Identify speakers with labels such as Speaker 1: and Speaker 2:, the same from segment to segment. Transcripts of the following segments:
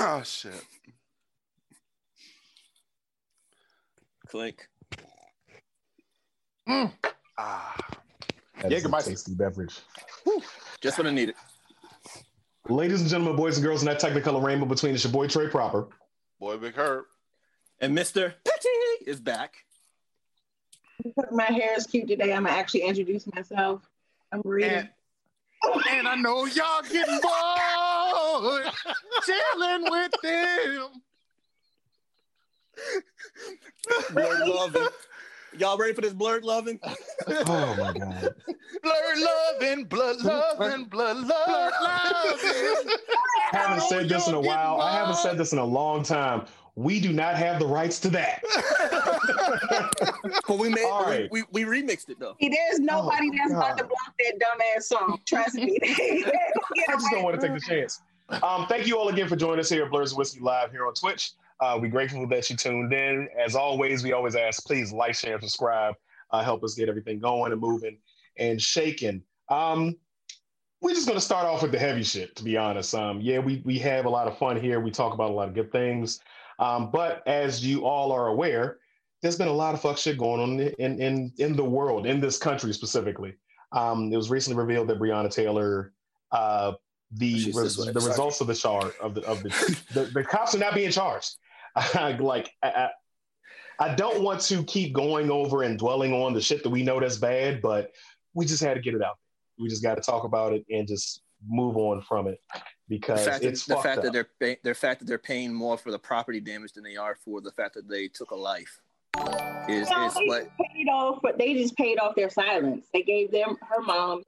Speaker 1: oh shit.
Speaker 2: Clink.
Speaker 1: Mm. Ah.
Speaker 3: That is a tasty beverage.
Speaker 2: Whew. Just what I needed.
Speaker 3: Ladies and gentlemen, boys and girls, in that technicolor rainbow between it's your boy Trey Proper.
Speaker 1: Boy Big Herb.
Speaker 2: And Mr. Petty is back.
Speaker 4: My hair is cute today. I'm gonna actually introduce myself. I'm reading.
Speaker 1: And, and I know y'all getting bored chilling with them.
Speaker 2: Blerd loving. Y'all ready for this Blerd loving?
Speaker 3: Oh my god.
Speaker 1: Blerd loving, blood loving, blood loving.
Speaker 3: I haven't said this in a while. I haven't said this in a long time. We do not have the rights to that.
Speaker 2: but we made
Speaker 3: All right.
Speaker 2: we, we, we remixed it though.
Speaker 4: There's nobody
Speaker 3: Oh,
Speaker 4: that's about to block that dumbass song. Trust me.
Speaker 3: I just don't want to take the chance. Um, thank you all again for joining us here at Blerds Whiskey Live here on Twitch. Uh, we're grateful that you tuned in. As always, we always ask, please like, share, and subscribe. Uh, help us get everything going and moving and shaking. Um, we're just going to start off with the heavy shit, to be honest. Um, yeah, we, we have a lot of fun here. We talk about a lot of good things. Um, but as you all are aware, there's been a lot of fuck shit going on in, in, in the world, in this country specifically. Um, it was recently revealed that Breonna Taylor uh, the res- the
Speaker 2: Sorry.
Speaker 3: results of the charge of the of the, the the cops are not being charged. like I, I, I don't want to keep going over and dwelling on the shit that we know that's bad, but we just had to get it out. We just got to talk about it and just move on from it
Speaker 2: The
Speaker 3: because
Speaker 2: fact, that,
Speaker 3: it's
Speaker 2: the
Speaker 3: fucked
Speaker 2: fact that they're pay, the fact that they're paying more for the property damage than they are for the fact that they took a life is,
Speaker 4: No,
Speaker 2: is
Speaker 4: they
Speaker 2: what
Speaker 4: just paid off. They just paid off their silence. They gave them her mom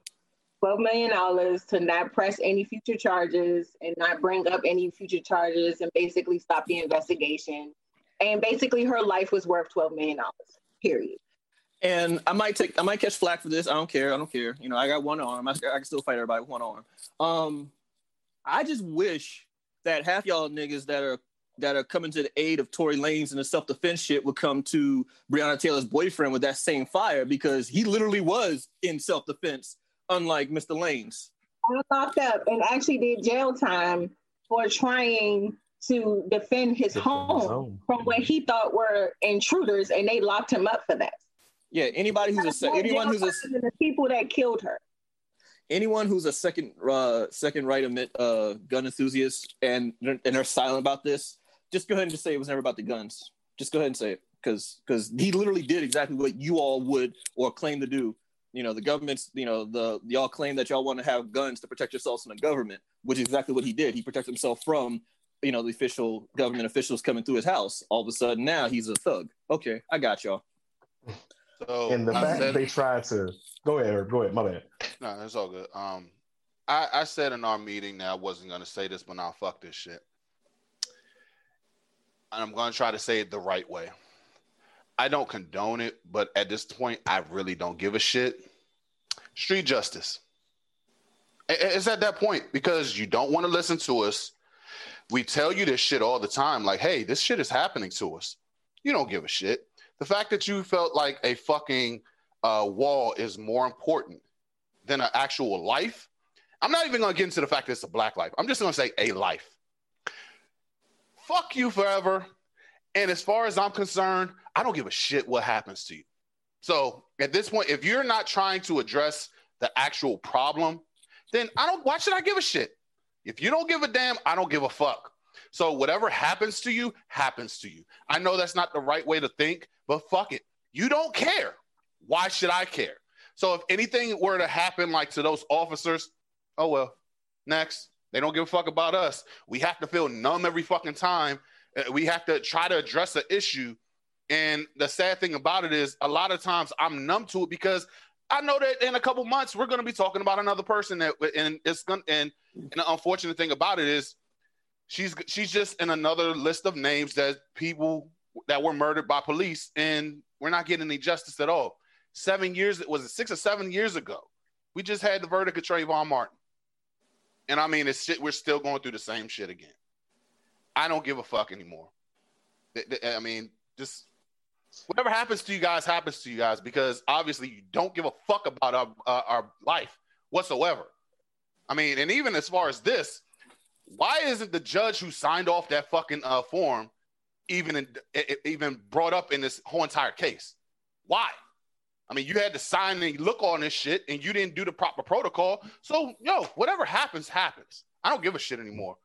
Speaker 4: twelve million dollars to not press any future charges and not bring up any future charges and basically stop the investigation. And basically, her life was worth twelve million dollars. Period.
Speaker 2: And I might take, I might catch flack for this. I don't care. I don't care. You know, I got one arm. I, I can still fight everybody with one arm. Um, I just wish that half y'all niggas that are that are coming to the aid of Tory Lanez and the self defense shit would come to Breonna Taylor's boyfriend with that same fire because he literally was in self defense, unlike Mr. Lanez.
Speaker 4: I was locked up and actually did jail time for trying to defend his
Speaker 3: Defend his
Speaker 4: home
Speaker 3: home.
Speaker 4: from what he thought were intruders, and they locked him up for that.
Speaker 2: Yeah, anybody who's a anyone who's a
Speaker 4: the people that killed her.
Speaker 2: anyone who's a second uh second right admit uh gun enthusiast and and they're silent about this just go ahead and just say it was never about the guns just go ahead and say it because because he literally did exactly what you all would or claim to do you know the government's you know the y'all claim that y'all want to have guns to protect yourselves from the government which is exactly what he did he protected himself from you know the official government officials coming through his house all of a sudden now he's a thug okay i got y'all
Speaker 1: So
Speaker 3: and the
Speaker 1: I
Speaker 3: fact that
Speaker 1: said,
Speaker 3: they tried to go ahead, Herb, go ahead, my bad.
Speaker 1: no, that's all good. Um, I, I said in our meeting that I wasn't gonna say this, but now fuck this shit. And I'm gonna try to say it the right way. I don't condone it, but at this point, I really don't give a shit. Street justice. It's at that point because you don't want to listen to us. We tell you this shit all the time, like, hey, this shit is happening to us. You don't give a shit. The fact that you felt like a fucking uh, wall is more important than an actual life. I'm not even going to get into the fact that it's a black life. I'm just going to say a life. Fuck you forever. And as far as I'm concerned, I don't give a shit what happens to you. So at this point, if you're not trying to address the actual problem, then I don't. Why should I give a shit? If you don't give a damn, I don't give a fuck. So whatever happens to you, happens to you. I know that's not the right way to think, but fuck it. You don't care. Why should I care? So if anything were to happen like to those officers, oh well, next. They don't give a fuck about us. We have to feel numb every fucking time. Uh, We have to try to address the issue. And the sad thing about it is a lot of times I'm numb to it because I know that in a couple months we're going to be talking about another person that and it's going and, and the unfortunate thing about it is she's she's just in another list of names that people that were murdered by police and we're not getting any justice at all. Seven years was it six or seven years ago? We just had the verdict of Trayvon Martin, and I mean it's shit. We're still going through the same shit again. I don't give a fuck anymore. I mean, just whatever happens to you guys happens to you guys because obviously you don't give a fuck about our uh, our life whatsoever. I mean, and even as far as this, why isn't the judge who signed off that fucking uh, form even in, even brought up in this whole entire case? Why? I mean, you had to sign and look on this shit, and you didn't do the proper protocol. So, yo, whatever happens, happens. I don't give a shit anymore.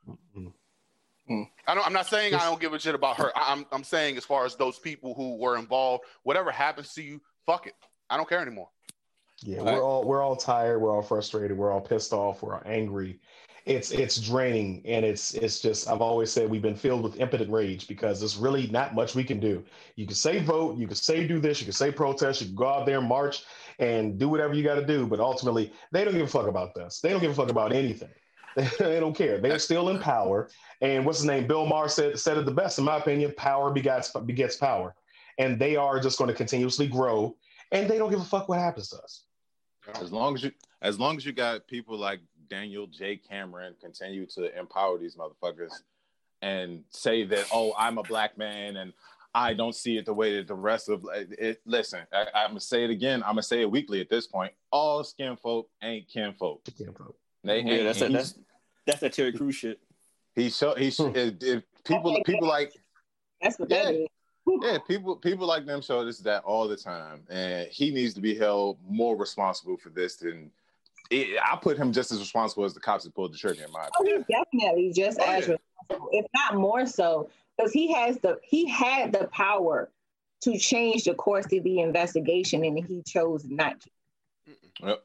Speaker 1: Mm-hmm. I don't, I'm not saying I don't give a shit about her. I, I'm, I'm saying as far as those people who were involved, whatever happens to you, fuck it. I don't care anymore.
Speaker 3: Yeah, we're all we're all tired. We're all frustrated. We're all pissed off. We're all angry. It's it's draining, and it's it's just. I've always said we've been filled with impotent rage because there's really not much we can do. You can say vote, you can say do this, you can say protest, you can go out there and march and do whatever you got to do, but ultimately they don't give a fuck about this. They don't give a fuck about anything. they don't care. They're still in power. And what's his name? Bill Maher said said it the best, in my opinion. Power begets begets power, and they are just going to continuously grow, and they don't give a fuck what happens to us.
Speaker 5: As long as you, as long as you got people like Daniel J. Cameron continue to empower these motherfuckers and say that, oh, I'm a black man and I don't see it the way that the rest of it. Listen, I, am gonna say it again. I'm gonna say it weekly at this point. All skin folk ain't kin folk. Kin folk.
Speaker 2: They, yeah, that's, a, that's that's that Terry Crews shit.
Speaker 5: He show he if, if people people like
Speaker 4: that's what yeah, that is.
Speaker 5: yeah, people people like them show this that all the time, and he needs to be held more responsible for this than. It, I put him just as responsible as the cops that pulled the trigger. In my oh, opinion,
Speaker 4: oh, definitely just oh, as yeah. responsible, if not more so, because he has the he had the power to change the course of the investigation, and he chose not to.
Speaker 5: Yep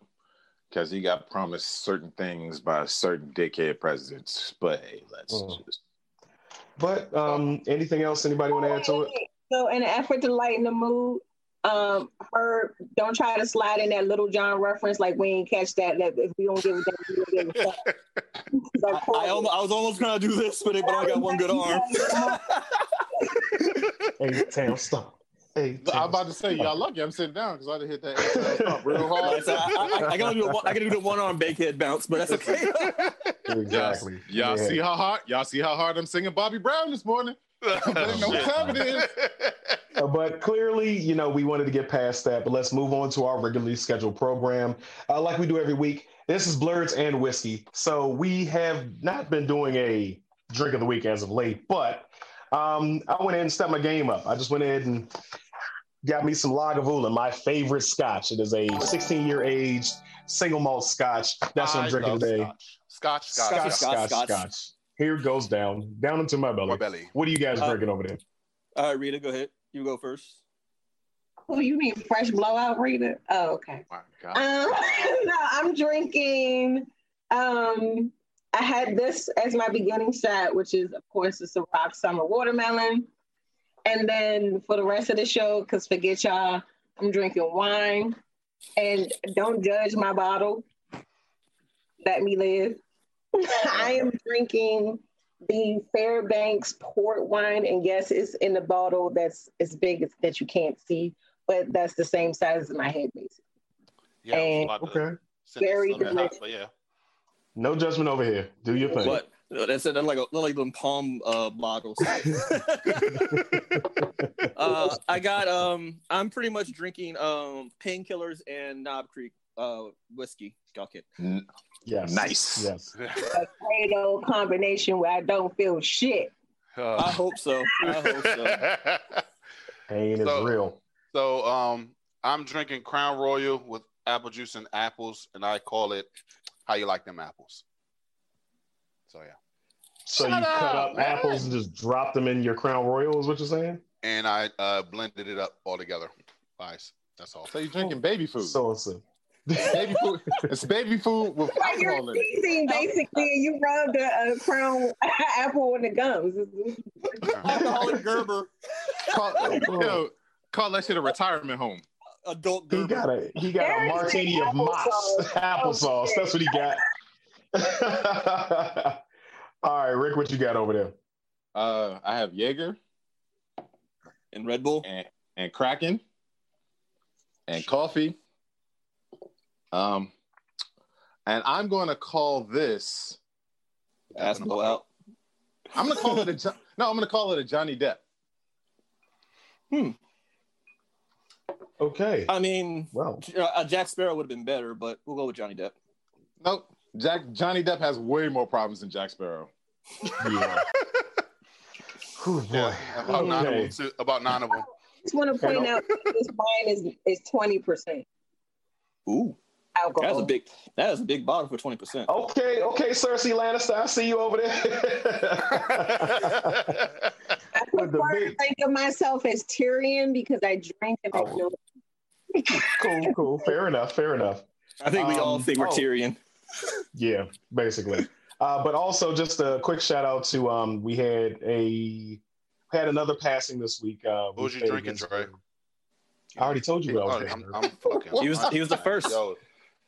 Speaker 5: because he got promised certain things by certain dickhead presidents. But hey, let's mm. just.
Speaker 3: But um, anything else anybody want to add to it?
Speaker 4: So, in an effort to lighten the mood, um, her don't try to slide in that little John reference like we ain't catch that. That if we don't give a damn, we don't give a
Speaker 2: fuck. I, I, almost, I was almost gonna do this, but, it, but I got one good arm.
Speaker 3: hey, Tam, stop. Hey,
Speaker 5: I'm about to say, y'all lucky I'm sitting down because I didn't hit that real hard.
Speaker 2: so I, I, I, gotta do a, I gotta do the one arm bankhead bounce, but that's okay.
Speaker 3: exactly.
Speaker 5: Y'all, y'all yeah. see how hard y'all see how hard I'm singing Bobby Brown this morning.
Speaker 3: uh, but clearly, you know, we wanted to get past that. But let's move on to our regularly scheduled program, uh, like we do every week. This is Blerds and Whiskey. So we have not been doing a drink of the week as of late, but um, I went in and stepped my game up. I just went in and got me some Lagavulin, my favorite scotch. It is a 16 year aged single malt scotch. That's what I'm drinking today.
Speaker 1: Scotch, scotch, scotch,
Speaker 3: scotch, scotch, scotch. Here goes down, down into my belly. My belly. What are you guys uh, drinking over there?
Speaker 2: All right, Rita, go ahead. You go first.
Speaker 4: Oh, you mean fresh blowout, Rita? Oh, okay. Oh um, no, I'm drinking. Um, I had this as my beginning shot, which is, of course, it's a rock summer watermelon. And then for the rest of the show, because forget y'all, I'm drinking wine. And don't judge my bottle. Let me live. I am drinking the Fairbanks port wine, and yes, it's in the bottle that's as big as that you can't see, but that's the same size as my head, basically.
Speaker 1: Yeah, and okay.
Speaker 4: Very delicious. Hot,
Speaker 3: yeah. No judgment over here. Do your thing.
Speaker 2: But That's it. Like a, little like them palm uh, bottles. uh, I got um. I'm pretty much drinking um painkillers and Knob Creek uh whiskey. Skulk it.
Speaker 3: Yes.
Speaker 5: Nice.
Speaker 3: Yes.
Speaker 4: A great old combination where I don't feel shit.
Speaker 2: Uh, I hope so. I hope so.
Speaker 3: Pain so, is real.
Speaker 1: So um, I'm drinking Crown Royal with apple juice and apples, and I call it how you like them apples. So yeah.
Speaker 3: So Shut you up, cut up man. apples and just drop them in your Crown Royal, is what you're saying?
Speaker 1: And I uh, blended it up all together. Nice. That's all.
Speaker 5: So you're drinking baby food.
Speaker 3: So so.
Speaker 5: baby food. It's baby food with like alcohol in
Speaker 4: it. Basically, and you rub the uh, crown apple in the gums.
Speaker 2: Alcoholic Gerber.
Speaker 5: Call, yo, call that shit a retirement home.
Speaker 2: Adult Gerber.
Speaker 3: He got a he got a martini of moss applesauce. That's what he got. All right, Rick, what you got over there?
Speaker 5: Uh, I have Jaeger
Speaker 2: and Red Bull
Speaker 5: and, and Kraken and coffee. Um, and I'm going to call this.
Speaker 2: Ass blowout.
Speaker 5: I'm going to call it a no. I'm going to call it a Johnny Depp.
Speaker 2: Hmm.
Speaker 3: Okay.
Speaker 2: I mean, well, uh, Jack Sparrow would have been better, but we'll go with Johnny Depp.
Speaker 5: Nope. Jack Johnny Depp has way more problems than Jack Sparrow.
Speaker 3: Yeah. Oh boy.
Speaker 1: Yeah, about nine of them. Too, about nine of them.
Speaker 4: just want to point
Speaker 3: point
Speaker 4: out this wine is is twenty percent
Speaker 2: Ooh,
Speaker 4: alcohol.
Speaker 2: that's a big. That is a big bottle for twenty percent.
Speaker 3: Okay, okay, Cersei Lannister, I see you over there.
Speaker 4: I
Speaker 3: with the
Speaker 4: prefer to think of myself as Tyrion because I drink and I
Speaker 3: Oh.
Speaker 4: know
Speaker 3: cool, cool. Fair enough. Fair enough.
Speaker 2: I think we all
Speaker 3: Um,
Speaker 2: think we're
Speaker 3: oh.
Speaker 2: Tyrion.
Speaker 3: Yeah, basically. Uh, but also, just a quick shout out to um, we had a had another passing this week. Uh,
Speaker 1: What was you drinking,
Speaker 3: Ginsburg.
Speaker 1: Trey?
Speaker 3: I already told you what I was
Speaker 1: Oh,
Speaker 3: drinking.
Speaker 1: I'm, I'm fucking.
Speaker 2: He was he was the first.
Speaker 1: Yo,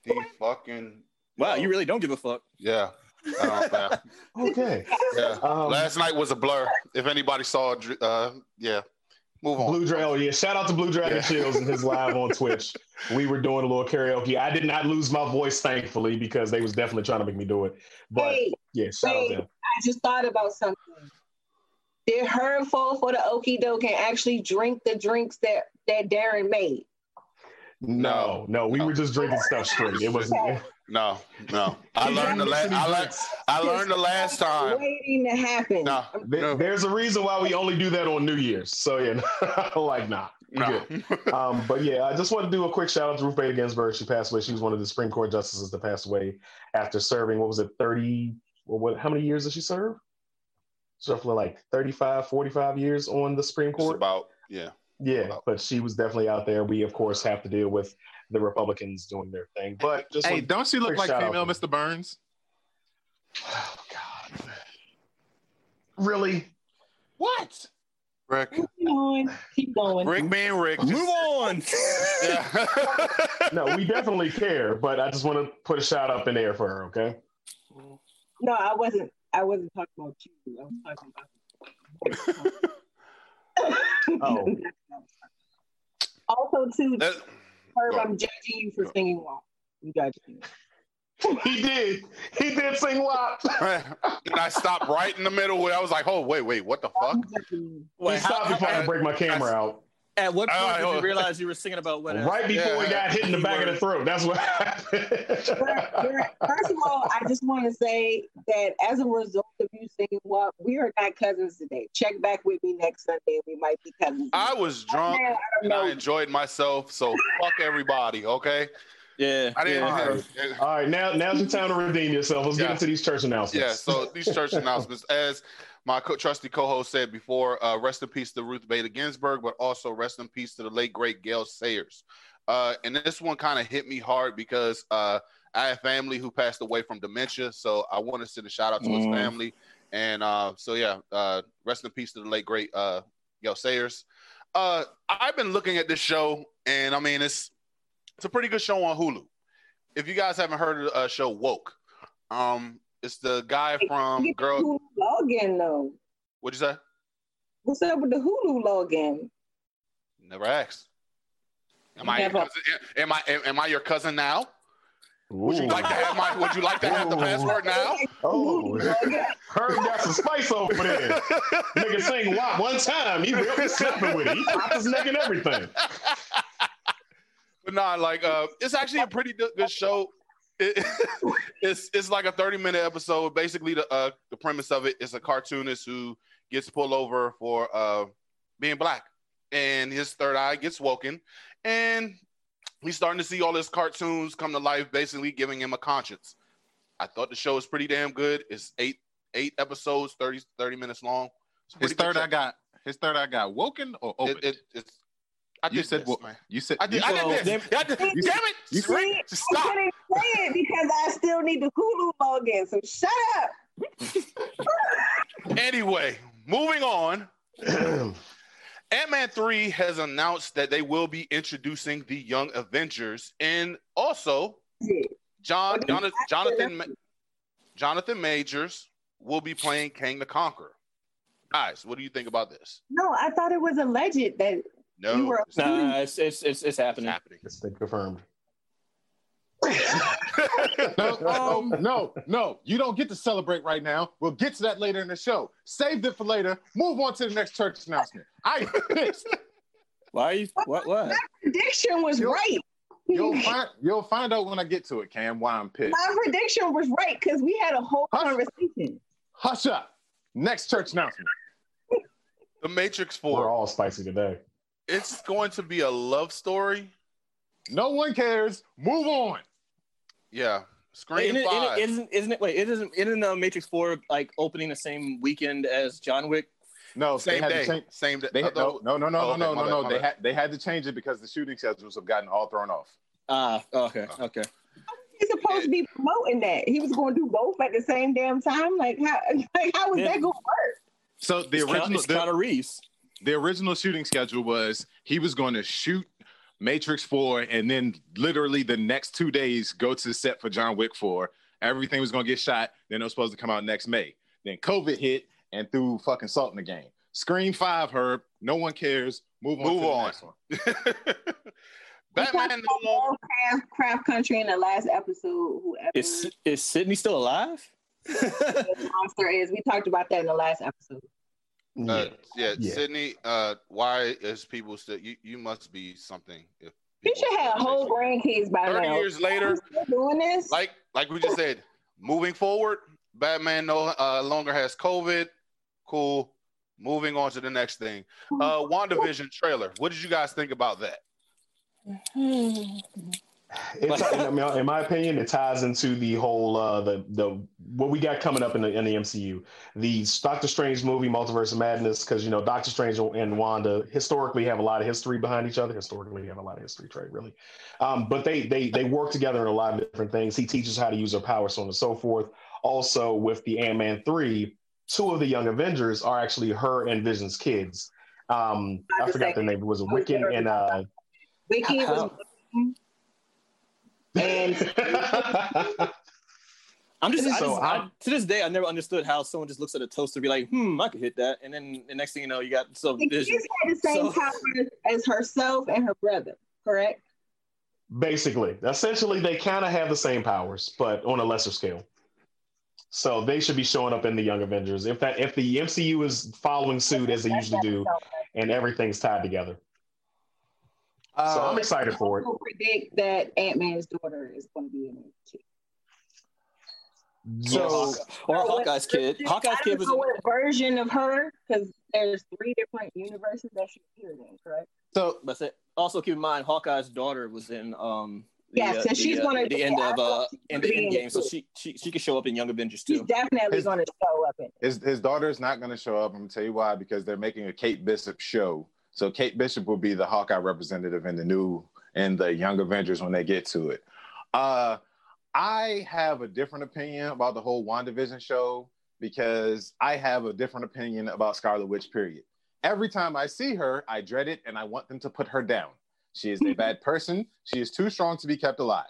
Speaker 1: he fucking.
Speaker 2: Wow, you really don't give a fuck.
Speaker 1: Yeah. Yeah.
Speaker 3: okay.
Speaker 1: yeah.
Speaker 3: Um,
Speaker 1: Last night was a blur. If anybody saw, uh, yeah. Move on.
Speaker 3: Blue Dragon. Oh, yeah. Shout out to Blue Dragon
Speaker 1: Yeah.
Speaker 3: Chills and his live on Twitch. We were doing a little karaoke. I did not lose my voice, thankfully, because they was definitely trying to make me do it. But
Speaker 4: Hey,
Speaker 3: yeah, shout out to them.
Speaker 4: I just thought about something. Did her fall for the okie doke and actually drink the drinks that that Darren made?
Speaker 3: No, no, we
Speaker 1: No.
Speaker 3: were just drinking stuff straight. It was
Speaker 1: No, no. I learned the last. I
Speaker 3: these
Speaker 1: learned. I learned the last time.
Speaker 4: Waiting to happen.
Speaker 1: No,
Speaker 3: There-
Speaker 1: no,
Speaker 3: There's a reason why we only do that on New Year's. So yeah, like nah.
Speaker 1: no.
Speaker 3: good. Um, but yeah, I just want to do a quick shout out to Ruth Bader Ginsburg. She passed away. She was one of the Supreme Court justices that passed away after serving. What was it? Thirty. Well, what? How many years did she serve? It's roughly like 35, 45 years on the Supreme
Speaker 1: It's
Speaker 3: Court.
Speaker 1: about yeah.
Speaker 3: Yeah, but she was definitely out there. We of course have to deal with the Republicans doing their thing. But just
Speaker 5: Hey, don't she look like female Mr. Burns?
Speaker 3: oh God, really?
Speaker 5: What?
Speaker 1: Rick.
Speaker 4: Keep going. Keep going.
Speaker 1: Rick being Rick. just-
Speaker 2: Move on.
Speaker 3: No, we definitely care. But I just want to put a shout up in there for her. Okay.
Speaker 4: No, I wasn't. I wasn't talking about you. I was talking about.
Speaker 3: Oh.
Speaker 4: Also, too,
Speaker 1: That-
Speaker 4: Herb, I'm judging you for singing WAP. I'm judging you.
Speaker 3: He did. He did sing WAP.
Speaker 1: and I stopped right in the middle where I was like, "Oh, wait, wait, what the fuck?"
Speaker 4: I'm you.
Speaker 3: He
Speaker 2: how-
Speaker 3: stopped before I break my camera out.
Speaker 2: at what point
Speaker 1: All right,
Speaker 2: did you realize you were singing about what?
Speaker 3: Right before he got hit in the back of the throat. That's what happened.
Speaker 4: First of all, I just want to say that as a result of you saying, WAP, we are not cousins today. Check back with me next Sunday, and we might be cousins.
Speaker 1: I was drunk
Speaker 4: Man, I don't
Speaker 1: and I enjoyed myself, so fuck everybody, okay?
Speaker 2: Yeah,
Speaker 1: I didn't.
Speaker 2: yeah.
Speaker 1: Yeah,
Speaker 3: All right, now now's your time to redeem yourself. Let's
Speaker 1: Yeah.
Speaker 3: get into these church announcements.
Speaker 1: yeah, so these church announcements, as my co- trusty co-host said before, uh, rest in peace to Ruth Bader Ginsburg, but also rest in peace to the late great Gale Sayers. Uh, and this one kind of hit me hard because uh, I have family who passed away from dementia, so I want to send a shout out to his
Speaker 2: Mm.
Speaker 1: family. And uh, so yeah, uh, rest in peace to the late great uh, Gale Sayers. Uh, I've been looking at this show, and I mean it's it's a pretty good show on Hulu. If you guys haven't heard of the uh, show Woke, um, it's the guy from
Speaker 4: Get the
Speaker 1: Girl.
Speaker 4: Hulu login though.
Speaker 1: What'd you say?
Speaker 4: What's up with the Hulu login?
Speaker 1: Never asked. Am I,
Speaker 4: Never.
Speaker 1: cousin, am I am I your cousin now? Would you like to have my Would you like to have the password now?
Speaker 3: Oh. Herb got some spice over there. Nigga sing WAP one time. He really slapping with it. He popped his neck and everything.
Speaker 1: But nah, like uh, it's actually a pretty good, good show. It, it's it's like a thirty minute episode. Basically, the uh, the premise of it is a cartoonist who gets pulled over for uh, being black, and his third eye gets woken, and he's starting to see all his cartoons come to life, basically giving him a conscience. I thought the show was pretty damn good. It's eight eight episodes, 30, 30 minutes long.
Speaker 5: His third I got his third I got woken or open.
Speaker 1: It, it, it's, I
Speaker 5: You said
Speaker 1: this,
Speaker 5: what-
Speaker 1: man.
Speaker 5: you said
Speaker 1: I did.
Speaker 5: you
Speaker 1: I did this. Yeah, I did.
Speaker 5: you-
Speaker 1: Damn it!
Speaker 5: you-
Speaker 1: Rick, just
Speaker 4: I
Speaker 1: stop.
Speaker 4: couldn't say it because I still need the Hulu login. So shut up.
Speaker 1: Anyway, moving on. Ant Man 3 has announced that they will be introducing the Young Avengers and also John Jonathan Jonathan, Jonathan Majors will be playing Kang the Conqueror. Guys, what do you think about this?
Speaker 4: No, I thought it was alleged that
Speaker 1: No,
Speaker 4: You were-
Speaker 1: it's not
Speaker 2: Nah, it's it's it's, it's happening.
Speaker 1: happening.
Speaker 3: It's been confirmed.
Speaker 5: No, no, no, no. You don't get to celebrate right now. We'll get to that later in the show. Save it for later. Move on to the next church announcement. I pissed.
Speaker 2: Why are you? What? What?
Speaker 4: prediction was
Speaker 5: You'll-
Speaker 4: right.
Speaker 5: You'll find you'll find out when I get to it, Cam, why I'm pissed.
Speaker 4: My prediction was right because we had a whole
Speaker 5: Hush.
Speaker 4: conversation.
Speaker 5: Hush up. Next church announcement.
Speaker 1: The Matrix
Speaker 3: We're
Speaker 1: 4.
Speaker 3: all spicy today.
Speaker 1: It's going to be a love story.
Speaker 5: No one cares. Move on.
Speaker 1: Yeah. Scream
Speaker 2: Isn't it,
Speaker 1: 5.
Speaker 2: isn't, isn't, isn't it? Wait, it isn't. Isn't uh, Matrix Four like opening the same weekend as John Wick?
Speaker 5: No,
Speaker 1: Same day.
Speaker 5: change.
Speaker 1: Same day.
Speaker 5: They had, no, no, no, no,
Speaker 1: Oh,
Speaker 5: no,
Speaker 1: okay, my
Speaker 5: no, no,
Speaker 1: bad, my
Speaker 5: They had they had to change it because the shooting schedules have gotten all thrown off.
Speaker 2: Ah, okay, okay.
Speaker 4: He's supposed to be promoting that. He was going to do both at the same damn time. Like how? Like how was
Speaker 2: Yeah.
Speaker 4: that going to work?
Speaker 5: So the
Speaker 2: It's Keanu-
Speaker 5: original
Speaker 2: it's
Speaker 5: the,
Speaker 2: Keanu Reeves.
Speaker 5: the original shooting schedule was he was going to shoot Matrix 4 and then literally the next two days go to the set for John Wick 4. Everything was going to get shot. Then it was supposed to come out next May. Then COVID hit and threw fucking salt in the game. Scream 5, Herb. No one cares. Move on.
Speaker 1: Move
Speaker 5: to the
Speaker 1: on.
Speaker 5: next one.
Speaker 1: Batman
Speaker 4: about
Speaker 1: no longer.
Speaker 4: craft, craft country in the last episode. Whoever
Speaker 2: Is is Sydney still alive?
Speaker 4: the monster is, we talked about that in the last episode.
Speaker 1: Uh, yeah,
Speaker 3: Yeah.
Speaker 1: Sydney. Uh, why is people still? You, you must be something. If
Speaker 4: You should have whole
Speaker 1: chasing-
Speaker 4: grandkids by
Speaker 1: 30
Speaker 4: now.
Speaker 1: years later,
Speaker 4: doing this.
Speaker 1: like like we just said, moving forward, Batman no uh, longer has COVID. Cool. Moving on to the next thing. Uh, WandaVision trailer. What did you guys think about that?
Speaker 3: It's, I in my opinion, it ties into the whole uh, the the what we got coming up in the in the MCU. The Doctor Strange movie, Multiverse of Madness, because you know Doctor Strange and Wanda historically have a lot of history behind each other. Historically, they have a lot of history, Trey, really. Um, but they they they work together in a lot of different things. He teaches how to use her power, so on and so forth. Also, with the Ant Man three, two of the Young Avengers are actually her and Vision's kids. Um, I forgot their name. It was Wiccan and uh,
Speaker 4: Vicky was
Speaker 2: How-
Speaker 4: and
Speaker 2: I'm just, I
Speaker 3: So
Speaker 2: just
Speaker 3: I-
Speaker 2: I, to this day, I never understood how someone just looks at a toaster and be like, hmm, I could hit that. And then the next thing you know, you got some
Speaker 4: the
Speaker 2: vision.
Speaker 4: kids had the same
Speaker 2: So-
Speaker 4: power as herself and her brother, correct?
Speaker 3: Basically, essentially, they kind of have the same powers, but on a lesser scale. So they should be showing up in the Young Avengers if that if the MCU is following suit as they usually do, and everything's tied together. So
Speaker 1: Uh,
Speaker 3: I'm excited for it.
Speaker 4: I predict that Ant Man's daughter is going to be in it too.
Speaker 2: So,
Speaker 3: So
Speaker 2: or
Speaker 4: So
Speaker 2: Hawkeye's kid. Hawkeye's kid
Speaker 4: don't
Speaker 2: was
Speaker 4: know what version of her because there's three different universes that she appeared in, correct?
Speaker 5: So
Speaker 2: But say- also keep in mind, Hawkeye's daughter was in um. The,
Speaker 4: Yeah,
Speaker 2: uh,
Speaker 4: so
Speaker 2: the,
Speaker 4: she's
Speaker 2: uh,
Speaker 4: gonna-
Speaker 2: the end
Speaker 4: yeah,
Speaker 2: of uh in the end
Speaker 4: be in
Speaker 2: game, so she she she could show up in Young Avengers too.
Speaker 4: She's
Speaker 5: definitely
Speaker 4: going to show up in it.
Speaker 5: his his daughter's not going to show up. I'm going to tell you why because they're making a Kate Bishop show. So Kate Bishop will be the Hawkeye representative in the new in the Young Avengers when they get to it. Uh, I have a different opinion about the whole WandaVision show because I have a different opinion about Scarlet Witch. Period. Every time I see her, I dread it and I want them to put her down. She is a bad person. She is too strong to be kept alive.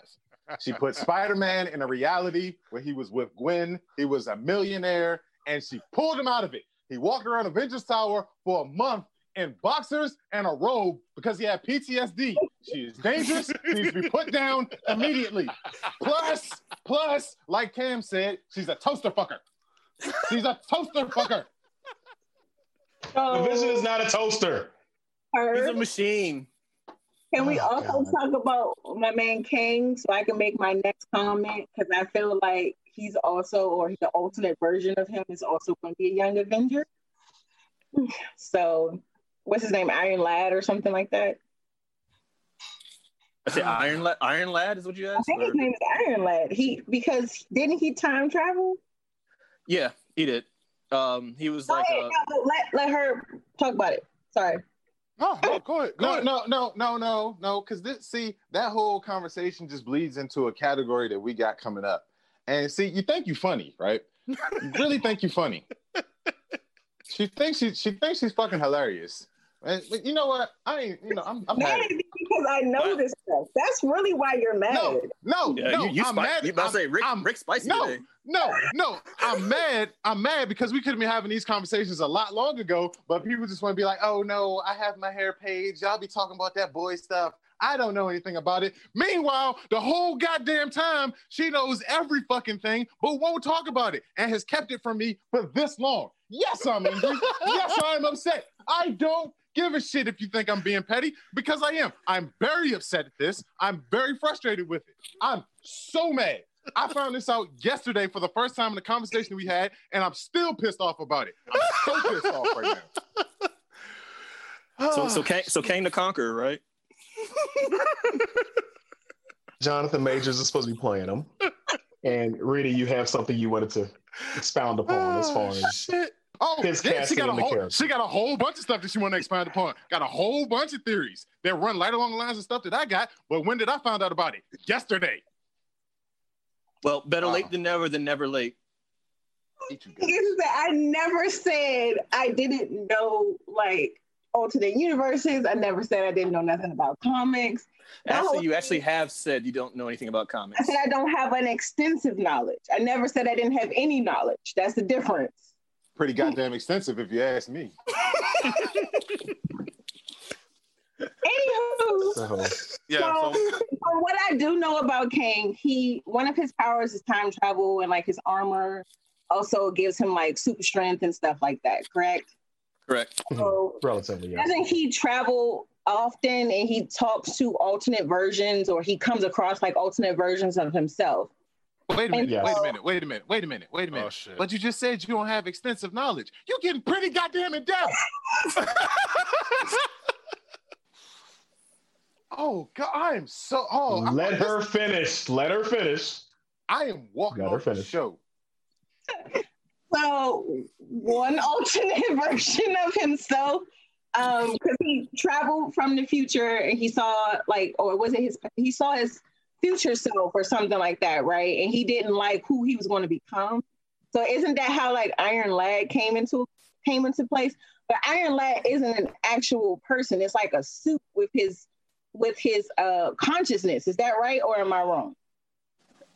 Speaker 5: She put Spider Man in a reality where he was with Gwen. He was a millionaire, and she pulled him out of it. He walked around Avengers Tower for a month in boxers and a robe because he had PTSD. She is dangerous. She needs to be put down immediately. Plus, plus, like Cam said, she's a toaster fucker. She's a toaster fucker.
Speaker 3: the Vision is not a toaster.
Speaker 2: He's a machine.
Speaker 4: can we
Speaker 3: Oh,
Speaker 4: also
Speaker 3: God.
Speaker 4: talk about my man King so I can make my next comment? Because I feel like he's also, or the alternate version of him is also going to be a young Avenger. So, what's his name? Iron Lad or something like that?
Speaker 2: I say Iron Lad. Iron Lad is what you asked.
Speaker 4: I
Speaker 2: asked.
Speaker 4: think his name is Iron Lad. He because didn't he time travel?
Speaker 2: Yeah, he did. Um, he was
Speaker 4: Go
Speaker 2: like,
Speaker 4: ahead,
Speaker 2: uh,
Speaker 4: no, let let her talk about it. Sorry.
Speaker 1: no, no, go ahead. Go
Speaker 5: No,
Speaker 1: ahead.
Speaker 5: no, no, no, no, no. Because this, see, that whole conversation just bleeds into a category that we got coming up. And see, you think you funny, right? You really think you funny. She thinks she she thinks she's fucking hilarious. And, but you know what? I ain't. You know, I'm. I'm
Speaker 4: Mad
Speaker 5: mad.
Speaker 4: because I know
Speaker 2: What?
Speaker 4: this stuff. That's really why you're mad.
Speaker 5: No, no,
Speaker 2: yeah,
Speaker 5: no.
Speaker 2: you, you,
Speaker 5: I'm
Speaker 2: spi-
Speaker 5: mad.
Speaker 2: you about to say
Speaker 5: I'm-
Speaker 2: Rick,
Speaker 5: I'm-
Speaker 2: Rick Spicy
Speaker 5: no,
Speaker 2: today.
Speaker 5: no, no. I'm mad. I'm mad because we could have been having these conversations a lot long ago, but people just want to be like, oh no, I have my hair page. Y'all be talking about that boy stuff. I don't know anything about it. Meanwhile, the whole goddamn time, she knows every fucking thing, but won't talk about it and has kept it from me for this long. Yes, I'm angry. yes, I'm upset. I don't give a shit if you think I'm being petty because I am. I'm very upset at this. I'm very frustrated with it. I'm so mad. I found this out yesterday for the first time in the conversation we had, and I'm still pissed off about it. I'm so pissed off right now.
Speaker 2: So so Kang, so Kang the Conqueror, right?
Speaker 3: Jonathan Majors is supposed to be playing him. And Rita, you have something you wanted to expound upon as far oh, as
Speaker 1: shit.
Speaker 5: Oh,
Speaker 3: His
Speaker 5: yeah, she got a whole
Speaker 3: character.
Speaker 5: she got a whole bunch of stuff that she want to expand upon. Got a whole bunch of theories that run right along the lines of stuff that I got. But when did I find out about it? Yesterday.
Speaker 2: Well, better
Speaker 5: Wow.
Speaker 2: late than never than never late.
Speaker 4: I never said I didn't know like alternate universes. I never said I didn't know nothing about comics.
Speaker 2: Actually, you actually have said you don't know anything about comics.
Speaker 4: I said I don't have an extensive knowledge. I never said I didn't have any knowledge. That's the difference.
Speaker 5: Pretty goddamn extensive, if you ask me.
Speaker 4: Anywho,
Speaker 3: So,
Speaker 1: Yeah.
Speaker 4: so,
Speaker 1: So,
Speaker 4: from what I do know about Kang, he one of his powers is time travel and like his armor also gives him like super strength and stuff like that, correct?
Speaker 2: Correct. Mhm.
Speaker 4: So
Speaker 3: relatively, yeah.
Speaker 4: doesn't he travel often and he talks to alternate versions or he comes across like alternate versions of himself?
Speaker 5: Wait a minute,
Speaker 3: Yes.
Speaker 5: wait a minute, wait a minute, wait a minute, wait a minute.
Speaker 1: oh shit.
Speaker 5: But you just said you don't have extensive knowledge. You're getting pretty goddamn in depth. oh God, I am so oh I'm-
Speaker 3: Let
Speaker 5: this-
Speaker 3: her finish. Let her finish.
Speaker 5: I am walking
Speaker 3: Let her
Speaker 5: off the show.
Speaker 4: So one alternate version of himself, um, because he traveled from the future and he saw like, or was it his? He saw his future self or something like that, right? And he didn't like who he was going to become. So isn't that how like Iron Lad came into came into place? But Iron Lad isn't an actual person. It's like a suit with his with his uh consciousness. Is that right or am I wrong?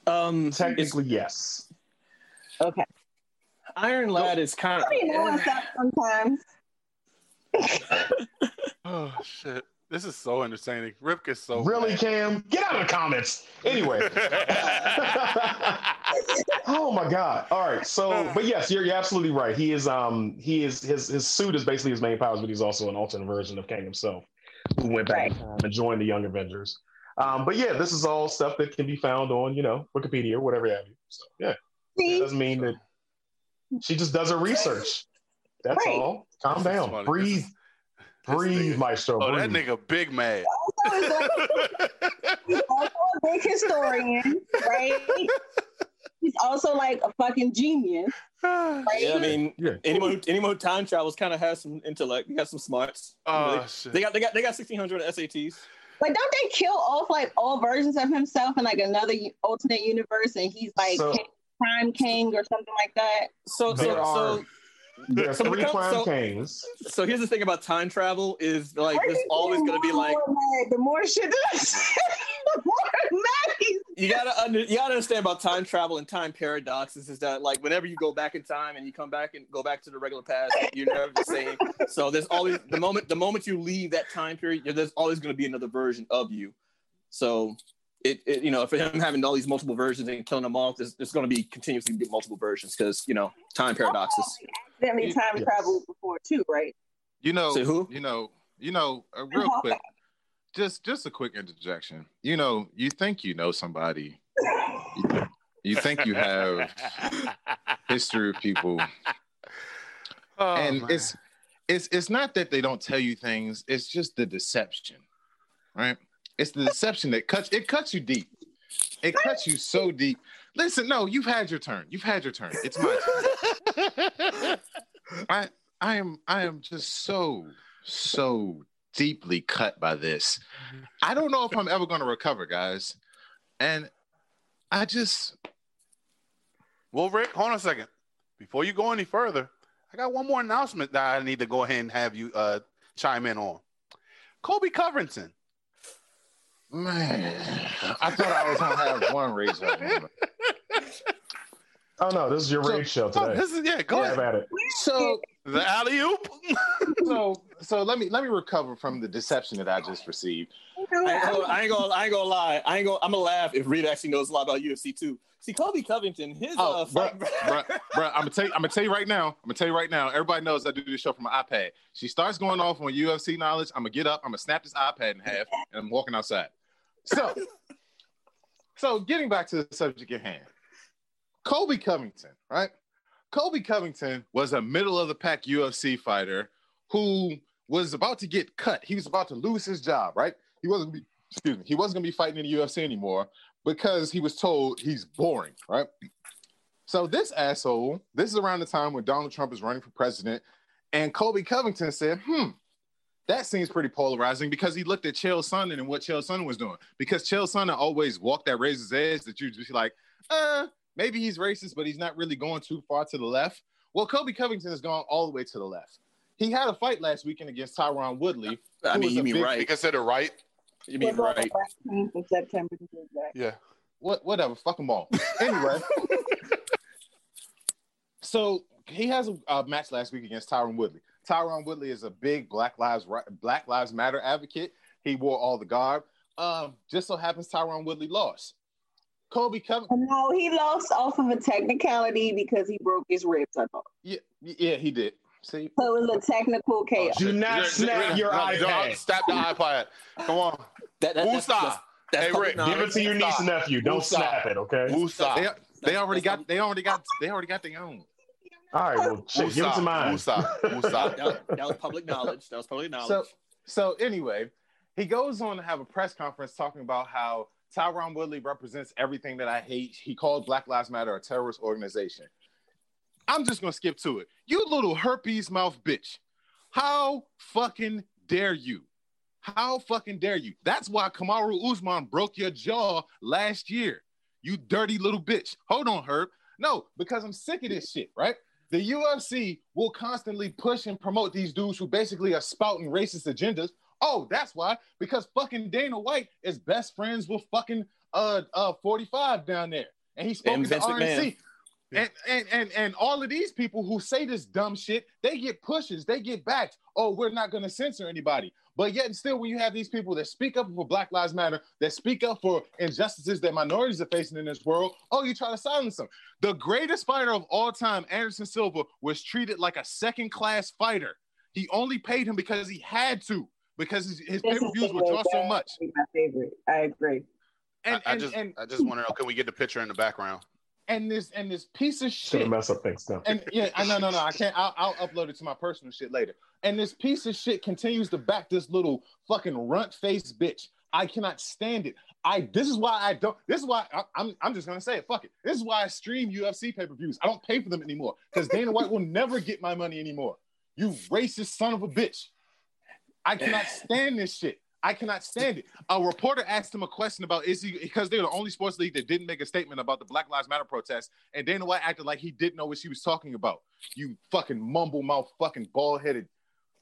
Speaker 2: Um,
Speaker 3: Technically, yes.
Speaker 4: Okay.
Speaker 2: Iron Lad is kind
Speaker 4: I mean, know
Speaker 2: of
Speaker 4: sometimes.
Speaker 1: Oh shit. This is so entertaining. Rip is so
Speaker 3: really,
Speaker 1: mad.
Speaker 3: Cam? Get out of the comments. Anyway. oh my god. All right. So, but yes, you're, you're absolutely right. He is um he is his his suit is basically his main powers, but he's also an alternate version of Kang himself, who went back in time and joined the Young Avengers. Um, but yeah, this is all stuff that can be found on, you know, Wikipedia or whatever have you. So yeah. It doesn't mean that she just does her research. That's
Speaker 4: Right.
Speaker 3: all. Calm
Speaker 1: This
Speaker 3: down. Breathe.
Speaker 1: This is- this
Speaker 3: Breathe,
Speaker 1: nigga-
Speaker 3: Maestro.
Speaker 1: Oh, that nigga big mad.
Speaker 4: also is like he's also a big historian, right? He's also like a fucking genius, right?
Speaker 2: yeah. I mean,
Speaker 3: Yeah.
Speaker 2: anyone who, anyone who time travels kind of has some intellect. He got some smarts.
Speaker 1: oh
Speaker 2: they, ah,
Speaker 1: shit.
Speaker 2: they got they got they got sixteen hundred SATs.
Speaker 4: Like, don't they kill off like all versions of himself in like another alternate universe, and he's like
Speaker 3: So-
Speaker 4: King- Prime King or something like that?
Speaker 2: So
Speaker 3: There
Speaker 2: so, so
Speaker 3: There are
Speaker 2: So
Speaker 3: three
Speaker 2: become-
Speaker 3: prime
Speaker 2: so-
Speaker 3: kings.
Speaker 2: so here's the thing about time travel is like there's always gonna be like
Speaker 4: mad? the more shit, the more mad
Speaker 2: you gotta under, you gotta understand about time travel and time paradoxes is that like whenever you go back in time and you come back and go back to the regular past, you're never the same. So there's always the moment the moment you leave that time period, there's always going to be another version of you. So it, it you know for him having all these multiple versions and killing them off, there's, there's going to be continuously be multiple versions because you know time paradoxes.
Speaker 4: accidentally time
Speaker 3: Yes.
Speaker 4: traveled before too, right?
Speaker 5: You know,
Speaker 2: Say who?
Speaker 5: you know, you know, uh, real quick, just just a quick interjection. You know, you think you know somebody, you, you think you have history of people,
Speaker 1: Oh,
Speaker 5: and
Speaker 1: man.
Speaker 5: it's it's it's not that they don't tell you things. It's just the deception, right? It's the deception that cuts it cuts you deep. It cuts you so deep. Listen, no, you've had your turn. You've had your turn. It's my turn. I I am I am just so so deeply cut by this. I don't know if I'm ever going to recover, guys. And I just
Speaker 1: Well, Rick, hold on a second. Before you go any further, I got one more announcement that I need to go ahead and have you uh, chime in on. Colby Covington.
Speaker 5: Man, I thought I was going to have one rage up moment.
Speaker 3: Oh no, this is your
Speaker 5: So-
Speaker 3: rage show
Speaker 1: Oh,
Speaker 3: today.
Speaker 1: this is yeah. Go
Speaker 3: Have
Speaker 1: ahead.
Speaker 3: at it.
Speaker 5: So
Speaker 1: The alley oop.
Speaker 5: so so let me let me recover from the deception that I just received.
Speaker 2: I ain't, gonna, I ain't gonna I ain't gonna lie. I ain't gonna I'm gonna laugh if Reed actually knows a lot about UFC too. See, Colby Covington, his
Speaker 5: Oh,
Speaker 2: uh,
Speaker 5: bruh,
Speaker 2: fight,
Speaker 5: bruh, bruh, I'm gonna tell you, I'm gonna tell you right now. I'm gonna tell you right now. Everybody knows I do this show from my iPad. She starts going off on UFC knowledge. I'm gonna get up. I'm gonna snap this iPad in half, and I'm walking outside. So, so getting back to the subject at hand, Colby Covington, right? Colby Covington was a middle of the pack UFC fighter who was about to get cut. He was about to lose his job, right? He wasn't be, excuse me, he wasn't gonna be fighting in the UFC anymore because he was told he's boring, right? So this asshole, this is around the time when Donald Trump is running for president, and Colby Covington said, hmm, that seems pretty polarizing because he looked at Chael Sonnen and what Chael Sonnen was doing. Because Chael Sonnen always walked that razor's edge that you just be like, uh, maybe he's racist, but he's not really going too far to the left. Well, Colby Covington has gone all the way to the left. He had a fight last weekend against Tyron Woodley.
Speaker 2: I mean, you
Speaker 5: a
Speaker 2: mean
Speaker 5: big-
Speaker 2: right.
Speaker 1: You consider right?
Speaker 2: You mean
Speaker 4: We're
Speaker 2: right?
Speaker 4: to 19th of September to do that.
Speaker 1: Yeah.
Speaker 5: What, whatever, fuck them all. Anyway, so he has a, a match last week against Tyron Woodley. Tyron Woodley is a big Black Lives Black Lives Matter advocate. He wore all the garb. Um, just so happens Tyron Woodley lost. Colby Covington,
Speaker 4: No, he lost off of a technicality because he broke his ribs, I thought.
Speaker 5: yeah, yeah, he did. See,
Speaker 4: So it was a technical chaos.
Speaker 3: Do not snap your
Speaker 1: No,
Speaker 3: iPad.
Speaker 1: don't Snap the iPad. Come on.
Speaker 2: That, that, that's, that's, that's
Speaker 1: Hey, Rick.
Speaker 3: Give it to your niece and nephew. Don't
Speaker 1: Woosah.
Speaker 3: snap it, okay?
Speaker 5: they,
Speaker 1: Woosah.
Speaker 5: they already got they already got they already got their own.
Speaker 3: All right, well, shit, give it to mine.
Speaker 1: Woosah.
Speaker 2: That,
Speaker 1: Woosah.
Speaker 2: that- that was public knowledge. That was public knowledge.
Speaker 5: So, so anyway, he goes on to have a press conference talking about how Tyron Woodley represents everything that I hate. He called Black Lives Matter a terrorist organization. I'm just gonna skip to it. You little herpes mouth bitch. How fucking dare you? How fucking dare you? That's why Kamaru Usman broke your jaw last year. You dirty little bitch. Hold on, Herb. No, because I'm sick of this shit, right? The UFC will constantly push and promote these dudes who basically are spouting racist agendas. Oh, that's why. Because fucking Dana White is best friends with fucking uh uh 45 down there. And he spoke
Speaker 2: And
Speaker 5: at the RNC. And, and and and all of these people who say this dumb shit, they get pushes, they get backed. Oh, we're not going to censor anybody. But yet, and still, when you have these people that speak up for Black Lives Matter, that speak up for injustices that minorities are facing in this world, oh, you try to silence them. The greatest fighter of all time, Anderson Silva, was treated like a second-class fighter. He only paid him because he had to, because his, his pay-per-views would draw so much.
Speaker 4: My favorite. I agree.
Speaker 5: And
Speaker 1: I, I
Speaker 5: and,
Speaker 1: just,
Speaker 5: and
Speaker 1: I just want to know, can we get the picture in the background?
Speaker 5: And this and this piece of
Speaker 3: Shouldn't
Speaker 5: shit
Speaker 3: mess up things now.
Speaker 5: and yeah, I no no no, I can't. I'll, I'll upload it to my personal shit later. And this piece of shit continues to back this little fucking runt face bitch. I cannot stand it. I this is why I don't. This is why I, I'm I'm just gonna say it. Fuck it. This is why I stream UFC pay per views. I don't pay for them anymore because Dana White will never get my money anymore. You racist son of a bitch. I cannot stand this shit. I cannot stand it. A reporter asked him a question about is he because they're the only sports league that didn't make a statement about the Black Lives Matter protest, and Dana White acted like he didn't know what she was talking about. You fucking mumble mouth, fucking bald headed.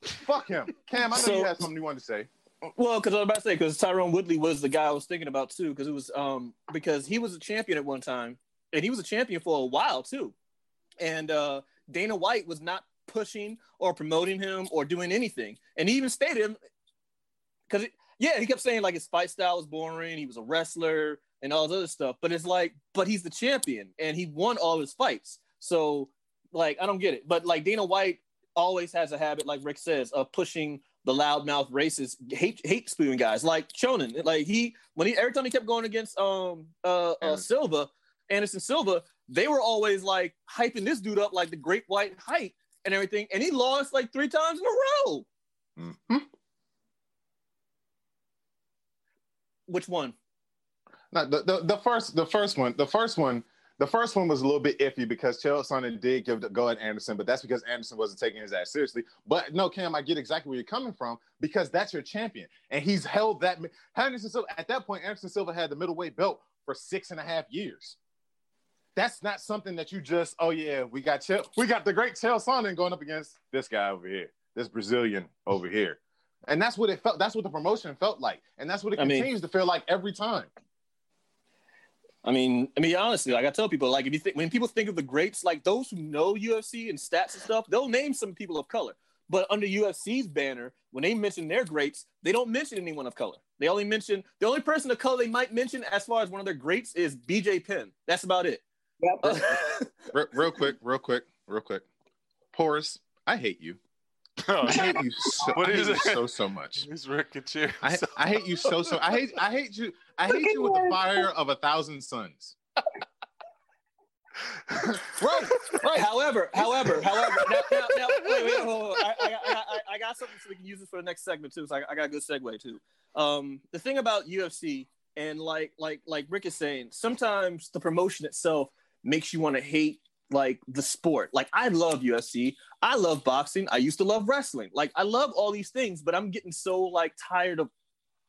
Speaker 5: Fuck him, Cam. I know
Speaker 2: So-
Speaker 5: you had something you wanted to say.
Speaker 2: Well, because I was about to say, because Tyron Woodley was the guy I was thinking about too, because it was um because he was a champion at one time, and he was a champion for a while too, and uh Dana White was not pushing or promoting him or doing anything, and he even stated because yeah, he kept saying like his fight style was boring, he was a wrestler and all this other stuff, but it's like, but he's the champion and he won all his fights, so like I don't get it, but like Dana White always has a habit, like Rick says, of pushing the loudmouth racist hate hate spewing guys like Chonin. Like he when he every time he kept going against um uh, uh Silva, Anderson Silva, they were always like hyping this dude up like the great white hype and everything, and he lost like three times in a row.
Speaker 5: Mhm.
Speaker 2: Which one?
Speaker 5: The, the the first the first one the first one the first one was a little bit iffy because Chael Sonnen did give the go at Anderson, but that's because Anderson wasn't taking his ass seriously. But no, Cam, I get exactly where you're coming from because that's your champion, and he's held that. Anderson Silva at that point, Anderson Silva had the middleweight belt for six and a half years. That's not something that you just oh yeah we got Chael, we got the great Chael Sonnen going up against this guy over here, this Brazilian over here. And that's what it felt. That's what the promotion felt like, and that's what it
Speaker 2: I mean-
Speaker 5: continues to feel like every time.
Speaker 2: I mean, I mean, honestly, like I tell people, like if you think when people think of the greats, like those who know UFC and stats and stuff, they'll name some people of color. But under UFC's banner, when they mention their greats, they don't mention anyone of color. They only mention the only person of color they might mention as far as one of their greats is BJ Penn. That's about it.
Speaker 4: Yep.
Speaker 2: Uh,
Speaker 5: Re- real quick, real quick, real quick. Horace, I hate you. I hate you so,
Speaker 1: What
Speaker 5: I hate
Speaker 1: is
Speaker 5: you
Speaker 1: it?
Speaker 5: so so much.
Speaker 1: It's Rick and
Speaker 5: I, I hate you so so. I hate I hate you. I hate you with the fire of a thousand suns.
Speaker 2: Right, right. However, however, however, now, now, now wait, wait, hold on. I, I, I, I- I got something so we can use it for the next segment too. So I, I got a good segue too. Um, the thing about UFC and like like like Rick is saying, sometimes the promotion itself makes you want to hate like the sport. Like I love UFC, I love boxing, I used to love wrestling. Like I love all these things, but I'm getting so like tired of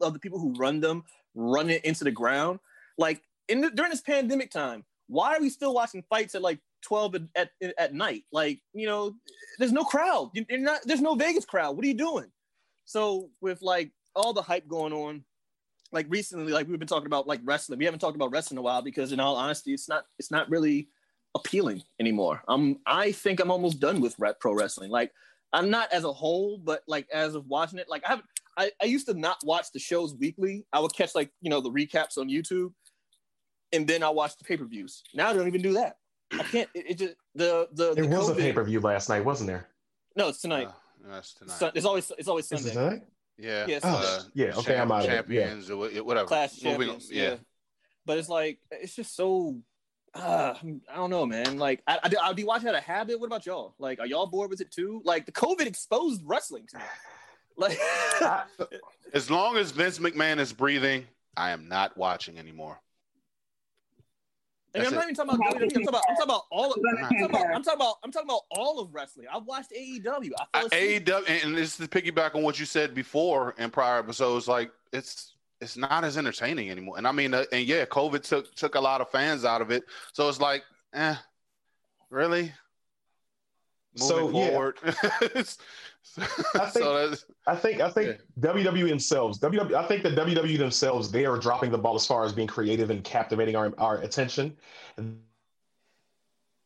Speaker 2: of the people who run them, run it into the ground. Like in the, during this pandemic time, why are we still watching fights at like 12 at, at, at night? Like, you know, there's no crowd. You- You're not, there's no Vegas crowd. What are you doing? So with like all the hype going on, like recently, like we've been talking about like wrestling. We haven't talked about wrestling in a while because in all honesty, it's not it's not really appealing anymore. I'm I think I'm almost done with rep pro wrestling. Like I'm not as a whole, but like as of watching it, like I haven't I, I used to not watch the shows weekly. I would catch like, you know, the recaps on YouTube and then I watch the pay-per-views. Now I don't even do that. I can't it, it just the the,
Speaker 3: There
Speaker 2: the
Speaker 3: was a
Speaker 2: COVID-
Speaker 3: pay per view last night, wasn't there?
Speaker 2: No, it's tonight.
Speaker 1: Uh, that's tonight.
Speaker 2: Sun- it's always it's always
Speaker 3: Is it
Speaker 2: Sunday.
Speaker 3: tonight?
Speaker 1: yeah.
Speaker 2: Yes.
Speaker 3: Oh, yeah, okay, I'm out of it, yeah.
Speaker 1: Champions or whatever.
Speaker 2: Class champions.
Speaker 1: on.
Speaker 2: Yeah. But it's like it's just so uh, I don't know, man. Like I, I, I'll be watching out of habit. What about y'all? Like, are y'all bored with it too? Like the COVID exposed wrestling to me. Like,
Speaker 1: As long as Vince McMahon is breathing, I am not watching anymore.
Speaker 2: and I'm
Speaker 1: That's
Speaker 2: not even talking about WWE. I'm talking about, I'm talking about all of.
Speaker 4: I'm
Speaker 2: I'm talking about. I'm talking about. I'm talking about all of wrestling. I've watched AEW. I fell asleep.
Speaker 1: AEW, and- and this is to piggyback on what you said before in prior episodes. Like it's it's not as entertaining anymore. And I mean, uh, and yeah, COVID took took a lot of fans out of it. So it's like, eh, really?
Speaker 3: So,
Speaker 1: Moving
Speaker 3: yeah. I think-
Speaker 1: so
Speaker 3: I think I think WWE themselves, WWE, I think the WWE themselves, they are dropping the ball as far as being creative and captivating our, our attention.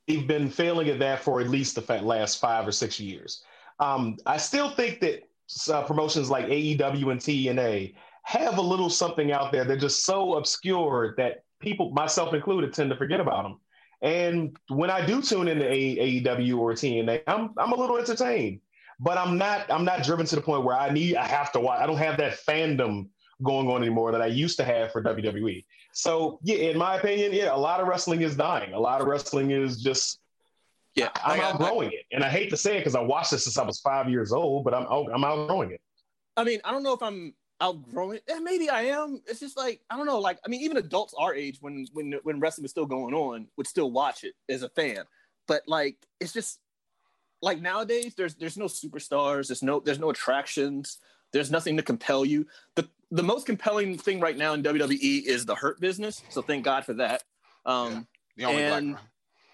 Speaker 3: They've been failing at that for at least the last five or six years. Um, I still think that uh, promotions like AEW and TNA have a little something out there. They're just so obscure that people, myself included, tend to forget about them. And when I do tune into A- AEW or TNA, I'm I'm a little entertained but I'm not I'm not driven to the point where I need I have to watch. I don't have that fandom going on anymore that I used to have for WWE. So yeah, in my opinion, yeah, a lot of wrestling is dying. A lot of wrestling is just
Speaker 2: Yeah,
Speaker 3: I'm
Speaker 2: I- I-
Speaker 3: outgrowing it, and I hate to say it because I watched this since I was five years old, but I'm I'm outgrowing it.
Speaker 2: I mean, I don't know if I'm outgrowing it. Eh, maybe I am. It's just like I don't know. Like I mean, even adults our age, when when when wrestling was still going on, would still watch it as a fan. But like, it's just like nowadays, there's there's no superstars. There's no there's no attractions. There's nothing to compel you. the The most compelling thing right now in WWE is the hurt business. So thank God for that. Um,
Speaker 1: the only
Speaker 2: And-
Speaker 1: black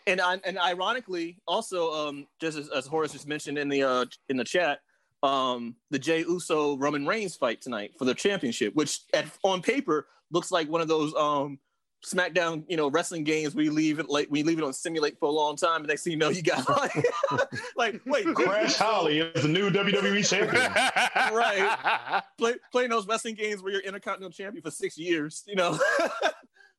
Speaker 2: and I, and ironically, also, um, just as, as Horace just mentioned in the uh, in the chat, um, the Jey Uso Roman Reigns fight tonight for the championship, which at, on paper looks like one of those um, SmackDown, you know, wrestling games you leave it like we leave it on simulate for a long time, and next thing you know, you got like, like wait,
Speaker 3: Crash Holly is the new WWE champion.
Speaker 1: right.
Speaker 2: play, playing those wrestling games where you're intercontinental champion for six years, you know.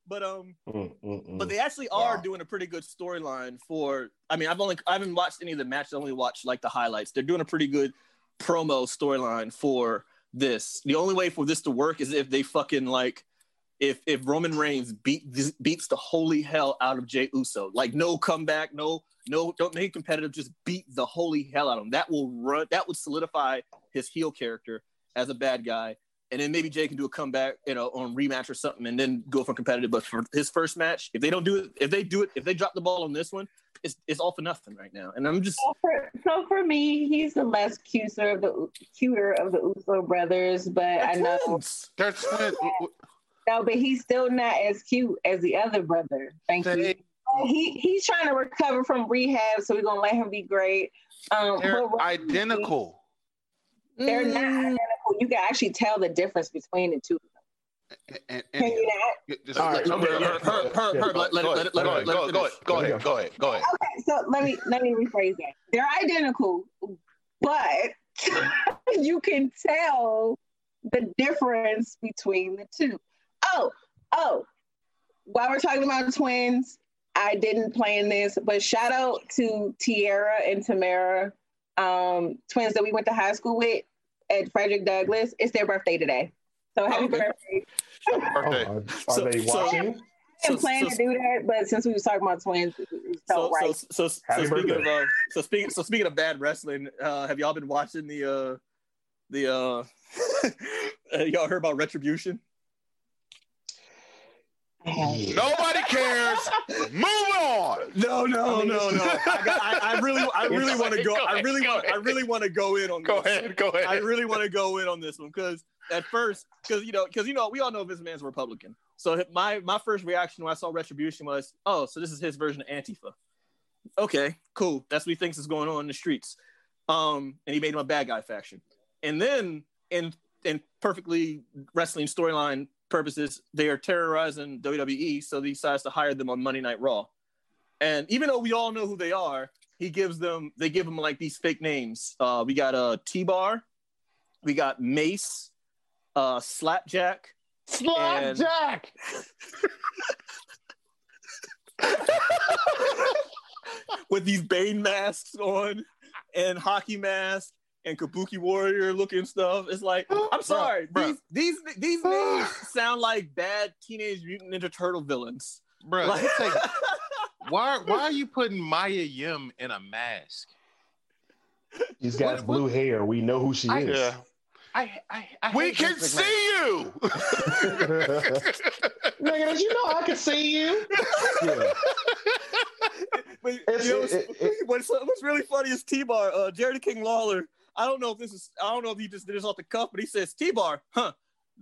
Speaker 2: but um,
Speaker 3: Mm, mm, mm.
Speaker 2: but they actually are
Speaker 1: Wow.
Speaker 2: doing a pretty good storyline for i mean i've only i haven't watched any of the matches i only watched like the highlights they're doing a pretty good promo storyline for this. The only way for this to work is if they fucking like if if roman reigns beat beats the holy hell out of jey uso. Like no comeback no no don't make competitive just beat the holy hell out of him. That will run that would solidify his heel character as a bad guy. And then maybe Jey can do a comeback, you know, on rematch or something, and then go for competitive. But for his first match, if they don't do it, if they do it, if they drop the ball on this one, it's it's all for nothing right now. And I'm just
Speaker 4: So for, so for me, he's the less cuter of the cuter of the Uso brothers, but I know
Speaker 2: twins.
Speaker 1: They're twins.
Speaker 4: no, but he's still not as cute as the other brother. Thank you.
Speaker 1: They,
Speaker 4: He he's trying to recover from rehab, so we're gonna let him be great. Um,
Speaker 1: they're
Speaker 4: but
Speaker 1: identical.
Speaker 4: They're not
Speaker 2: Mm.
Speaker 4: identical. You can actually tell the difference between the two.
Speaker 1: And,
Speaker 4: Can
Speaker 1: and,
Speaker 4: you not?
Speaker 1: just-
Speaker 3: All right,
Speaker 1: go
Speaker 3: okay,
Speaker 1: ahead,
Speaker 3: yeah.
Speaker 2: Her- her- her- her- let- let-
Speaker 1: go
Speaker 2: let-
Speaker 1: ahead,
Speaker 2: let-
Speaker 1: go
Speaker 2: let-
Speaker 1: ahead, go ahead, go ahead, go ahead, go ahead, go ahead.
Speaker 4: Okay, so let me let me rephrase that. They're identical, but you can tell the difference between the two. Oh, oh, while we're talking about twins, I didn't plan this, but shout out to Tiara and Tamara. um, twins that we went to high school with at Frederick Douglass. It's their birthday today. So happy
Speaker 2: Okay.
Speaker 4: birthday.
Speaker 3: Oh,
Speaker 1: Birthday.
Speaker 3: are, are
Speaker 2: So-
Speaker 3: they
Speaker 2: so-
Speaker 3: watching?
Speaker 4: I didn't plan
Speaker 2: so-
Speaker 4: to do that, but since we was talking about twins, it it
Speaker 2: So,
Speaker 4: right.
Speaker 2: so, so, so, speaking
Speaker 3: birthday.
Speaker 2: of uh, so speaking so speaking of bad wrestling, uh, have y'all been watching the uh the uh, y'all heard about Retribution?
Speaker 3: Yeah.
Speaker 1: Nobody cares. Move on.
Speaker 2: No, no, no, no. I, got, I, I really, I really want to
Speaker 1: like-
Speaker 2: go.
Speaker 1: go
Speaker 2: I really
Speaker 1: go
Speaker 2: want. I really want to go in on.
Speaker 1: Go
Speaker 2: this.
Speaker 1: ahead. Go ahead.
Speaker 2: I really want to go in on this one because at first, because you know, because you know, we all know this man's a Republican. So my my first reaction when I saw Retribution was, oh, so this is his version of Antifa. Okay, cool. That's what he thinks is going on in the streets. Um, and he made him a bad guy faction. And then in in perfectly wrestling storyline purposes, they are terrorizing WWE, so he decides to hire them on Monday Night Raw. And even though we all know who they are, he gives them they give them like these fake names. Uh, we got a uh, T Bar, we got Mace, uh, Slapjack,
Speaker 3: Slapjack.
Speaker 2: with these Bane masks on and hockey mask and Kabuki Warrior looking stuff. It's like I'm sorry,
Speaker 5: bruh.
Speaker 2: these these these names sound like bad Teenage Mutant Ninja Turtle villains.
Speaker 5: Bro,
Speaker 2: Like-
Speaker 5: like, why why are you putting Mia Yim in a mask?
Speaker 3: She's got
Speaker 5: What-
Speaker 3: blue hair. We know who she
Speaker 5: I-
Speaker 3: is.
Speaker 1: Yeah.
Speaker 5: I I, I
Speaker 1: We can
Speaker 5: Vince
Speaker 1: see you.
Speaker 3: Nigga, did you know I could see you? Yeah.
Speaker 2: But
Speaker 3: It's-
Speaker 2: you know, what's,
Speaker 3: it- it-
Speaker 2: what's, what's really funny is T Bar, uh, Jerry King Lawler. I don't know if this is, I don't know if he just did this off the cuff, but he says T Bar, huh?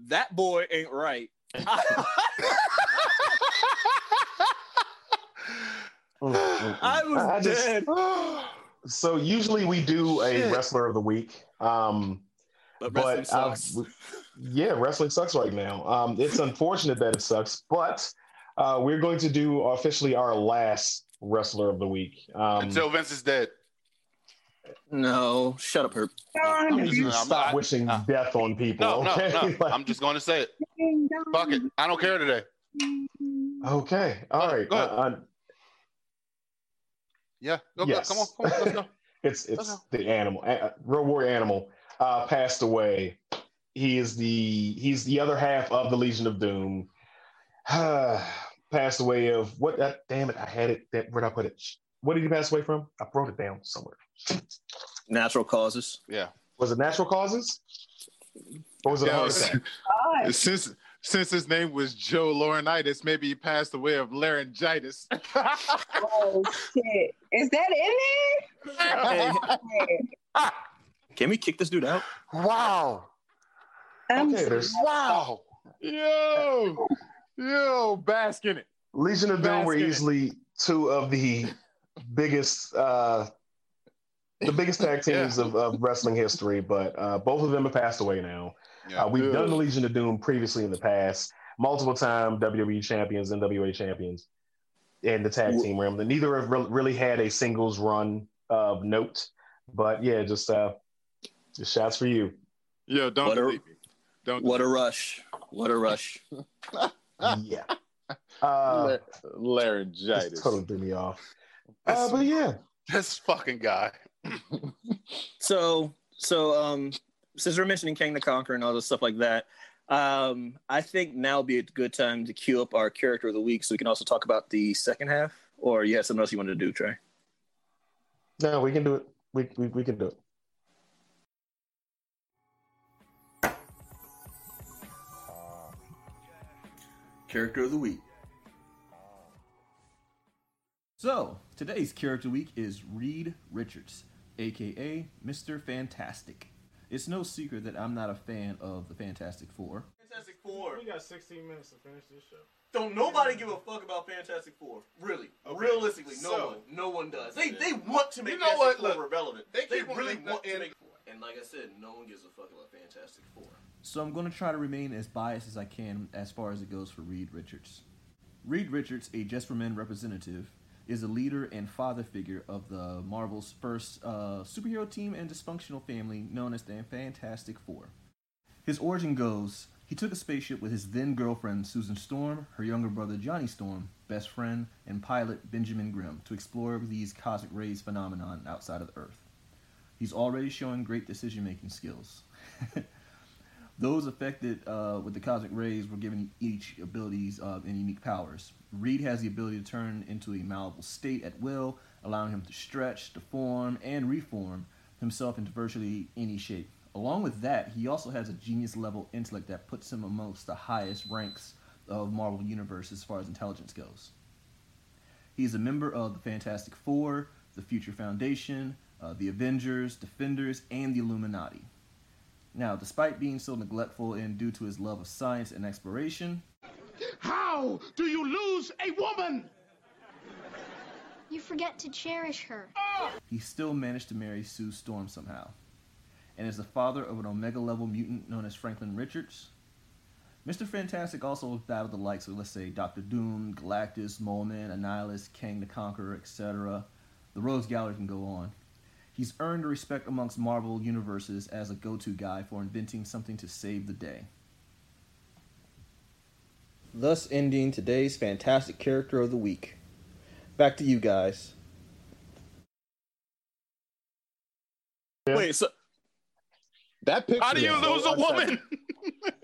Speaker 2: That boy ain't right. I was
Speaker 3: I just-
Speaker 2: dead.
Speaker 3: So usually we do a
Speaker 1: Shit.
Speaker 3: wrestler of the week. Um,
Speaker 2: But wrestling
Speaker 3: but I've-
Speaker 2: sucks.
Speaker 3: yeah, wrestling sucks right now. Um, it's unfortunate that it sucks, but uh, we're going to do officially our last wrestler of the week. Um,
Speaker 1: Until Vince is dead.
Speaker 2: No, shut up, Herb.
Speaker 3: you
Speaker 1: I'm- I'm-
Speaker 3: stop
Speaker 1: I-
Speaker 3: wishing
Speaker 1: uh,
Speaker 3: death on people.
Speaker 1: No, no,
Speaker 3: okay?
Speaker 1: no.
Speaker 3: Like-
Speaker 1: I'm just going to say it. Fuck it. I don't care today.
Speaker 3: okay. All right.
Speaker 1: Go ahead.
Speaker 3: Uh, uh,
Speaker 1: Yeah. Go,
Speaker 3: Yes.
Speaker 1: go. Come on. Come on. Let's go.
Speaker 3: it's it's
Speaker 1: Okay.
Speaker 3: the animal, uh, Road Warrior Animal, uh, passed away. He is the he's the other half of the Legion of Doom. passed away of what? Uh, damn it! I had it. That where'd I put it? What did he pass away from? I wrote it down somewhere.
Speaker 2: Natural causes.
Speaker 1: Yeah.
Speaker 3: Was it natural causes? Or was it a
Speaker 5: Yeah,
Speaker 3: heart
Speaker 5: it's-
Speaker 3: attack?
Speaker 5: Since since his name was Joe Laurinaitis, maybe he passed away of laryngitis.
Speaker 4: Oh shit! Is that in
Speaker 2: Hey,
Speaker 4: there?
Speaker 2: can we kick this dude out?
Speaker 1: wow.
Speaker 4: I'm
Speaker 3: Okay, there's
Speaker 1: Wow.
Speaker 5: Yo, yo, bask in it.
Speaker 3: Legion of Doom were
Speaker 5: Basket.
Speaker 3: easily two of the biggest uh the biggest tag teams of, of wrestling history, but uh, both of them have passed away now.
Speaker 1: Yeah.
Speaker 3: Uh, we've
Speaker 5: Yeah.
Speaker 3: done the Legion of Doom previously in the past, multiple time WWE champions, NWA champions, and the tag
Speaker 2: Wh-
Speaker 3: team realm. And neither have re- really had a singles run of note, but yeah, just uh, just shots for you.
Speaker 5: Yeah, don't
Speaker 2: What a-
Speaker 5: delete me. Don't.
Speaker 2: What a rush! What a rush!
Speaker 3: yeah, uh,
Speaker 5: La- laryngitis.
Speaker 3: totally threw me off. Uh, but yeah,
Speaker 1: This fucking guy.
Speaker 2: So, so um, since we're mentioning Kang the Conqueror and all this stuff like that, um, I think now would be a good time to queue up our character of the week, so we can also talk about the second half. Or you have something else you wanted to do, Trey?
Speaker 3: no, we can do it. We we, we can do it.
Speaker 6: Character of the Week. So, today's Character Week is Reed Richards, aka Mr. Fantastic. It's no secret that I'm not a fan of the Fantastic Four.
Speaker 2: Fantastic Four.
Speaker 7: We got 16 minutes to finish this show.
Speaker 2: Don't nobody give a fuck about Fantastic Four. Really,
Speaker 7: Okay,
Speaker 2: realistically, no
Speaker 7: so-
Speaker 2: one, no one does. They
Speaker 7: Yeah.
Speaker 2: they want to make
Speaker 7: You know what?
Speaker 2: Fantastic Four
Speaker 7: Look,
Speaker 2: relevant.
Speaker 7: they
Speaker 2: They,
Speaker 7: keep on
Speaker 2: really
Speaker 7: making
Speaker 2: want
Speaker 7: that-
Speaker 2: to
Speaker 7: and-
Speaker 2: make. And like I said, no one gives a fuck about Fantastic Four.
Speaker 6: So I'm going to try to remain as biased as I can as far as it goes for Reed Richards. Reed Richards, a Just for Men representative, is a leader and father figure of the Marvel's first uh, superhero team and dysfunctional family known as the Fantastic Four. His origin goes he took a spaceship with his then girlfriend Susan Storm, her younger brother Johnny Storm, best friend, and pilot Benjamin Grimm to explore these cosmic rays phenomenon outside of the Earth.
Speaker 2: He's already showing great decision making skills. Those affected uh, with the cosmic rays were given each abilities uh, and unique powers. Reed has the ability to turn into a malleable state at will, allowing him to stretch, deform, and reform himself into virtually any shape. Along with that, he also has a genius level intellect that puts him amongst the highest ranks of Marvel Universe as far as intelligence goes. He's a member of the Fantastic Four, the Future Foundation, uh, the Avengers, Defenders, and the Illuminati. Now, despite being so neglectful and due to his love of science and exploration,
Speaker 8: How do you lose a woman?
Speaker 9: You forget to cherish her. Oh!
Speaker 2: he still managed to marry Sue Storm somehow, and is the father of an Omega level mutant known as Franklin Richards. Mr. Fantastic also battled the likes of, let's say, Doctor Doom, Galactus, Mole Man, Annihilus, Kang the Conqueror, etc. The Rogues Gallery can go on. He's earned respect amongst Marvel universes as a go to guy for inventing something to save the day. Thus ending today's fantastic character of the week. Back to you guys.
Speaker 10: Wait, so
Speaker 5: That picture.
Speaker 1: How do you lose a
Speaker 5: unsettling.
Speaker 1: woman?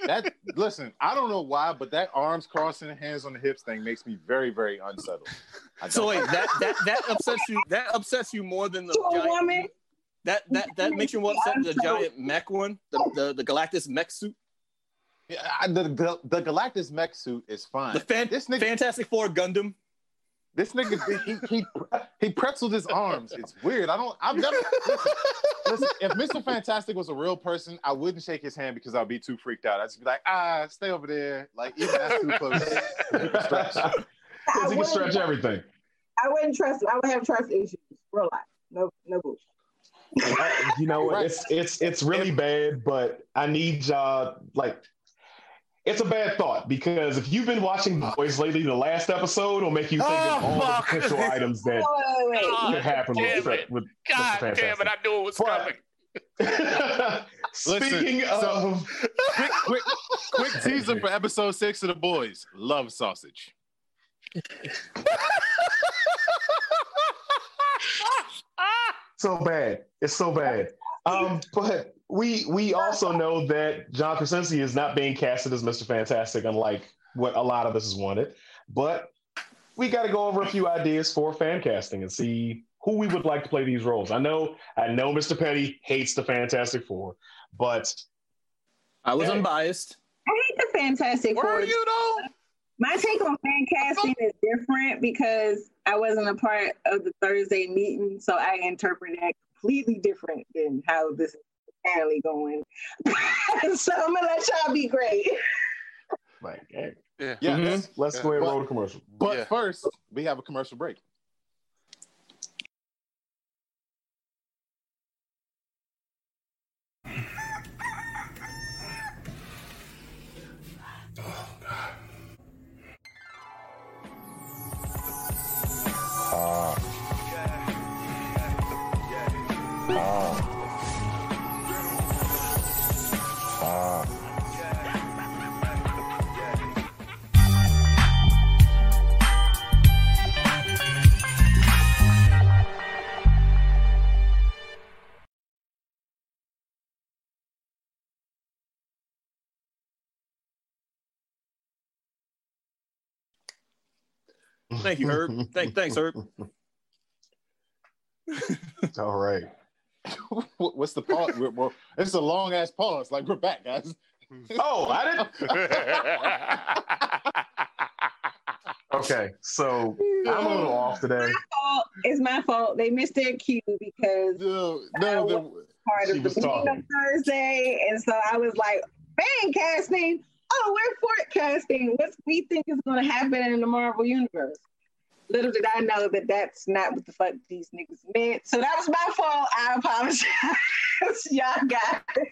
Speaker 5: That listen, I don't know why, but that arms crossing, hands on the hips thing makes me very, very unsettled.
Speaker 10: So wait, that that that upsets you. That upsets you more than the
Speaker 4: To
Speaker 10: giant.
Speaker 4: woman,
Speaker 10: That that that makes you more upset than the giant mech one, the the, the Galactus mech suit,
Speaker 5: Yeah, I- the, the the Galactus mech suit is fine.
Speaker 10: the fan,
Speaker 5: this nigga,
Speaker 10: Fantastic Four Gundam.
Speaker 5: This nigga, he he he pretzeled his arms. It's weird. I don't. I've never. Listen, listen, if Mr. Fantastic was a real person, I wouldn't shake his hand because I'd be too freaked out. I'd just be like, ah, stay over there. Like even that's too close. Stretch.
Speaker 3: Because he can stretch everything.
Speaker 4: I wouldn't trust. I would have trust issues. Real life. No, no bullshit.
Speaker 3: I- you know,
Speaker 5: Right.
Speaker 3: it's it's it's really bad, but I need y'all like it's a bad thought because if you've been watching The Boys lately, the last episode will make you think of
Speaker 1: Oh,
Speaker 3: all
Speaker 1: fuck.
Speaker 3: the potential items that
Speaker 4: Wait, wait, wait.
Speaker 3: Could happen
Speaker 1: damn
Speaker 3: with,
Speaker 1: it.
Speaker 3: with
Speaker 1: God damn it! I knew it was
Speaker 3: But-
Speaker 1: coming.
Speaker 3: Speaking
Speaker 5: Listen, so-
Speaker 3: of,
Speaker 5: quick, quick, quick teaser for episode six of the boys. Love sausage.
Speaker 3: so bad, it's so bad. Um, but we we also know that John Krasinski is not being casted as Mr. Fantastic, unlike what a lot of us has wanted. But we got to go over a few ideas for fan casting and see who we would like to play these roles. I know, I know, Mr. Petty hates the Fantastic Four, but
Speaker 10: I was
Speaker 3: Hey.
Speaker 10: unbiased.
Speaker 4: I hate the Fantastic
Speaker 1: Were
Speaker 4: Four.
Speaker 1: you though?
Speaker 4: My take on fan casting is different because I wasn't a part of the Thursday meeting, so I interpret that completely different than how this is apparently going. so I'm gonna let y'all be great.
Speaker 3: like, hey,
Speaker 1: Yeah.
Speaker 5: Yeah.
Speaker 10: Mhm.
Speaker 3: let's go ahead and roll the commercial.
Speaker 5: But
Speaker 1: Yeah.
Speaker 5: first, we have a commercial break.
Speaker 10: Thank you, Herb. Thank, thanks, Herb.
Speaker 3: All right.
Speaker 5: What's the pause? We're, we're, it's a long ass pause. Like we're back, guys.
Speaker 3: Oh, I didn't. Okay, so I'm a little off today.
Speaker 4: fault. It's my fault. They missed their cue because
Speaker 5: No, no, the,
Speaker 4: part of the
Speaker 3: was
Speaker 4: meeting
Speaker 3: talking.
Speaker 4: on Thursday, and so I was like, fan casting. Oh, we're forecasting what we think is going to happen in the Marvel universe. Little did I know that that's not what the fuck these niggas meant. So that was my fault. I apologize. Y'all got it.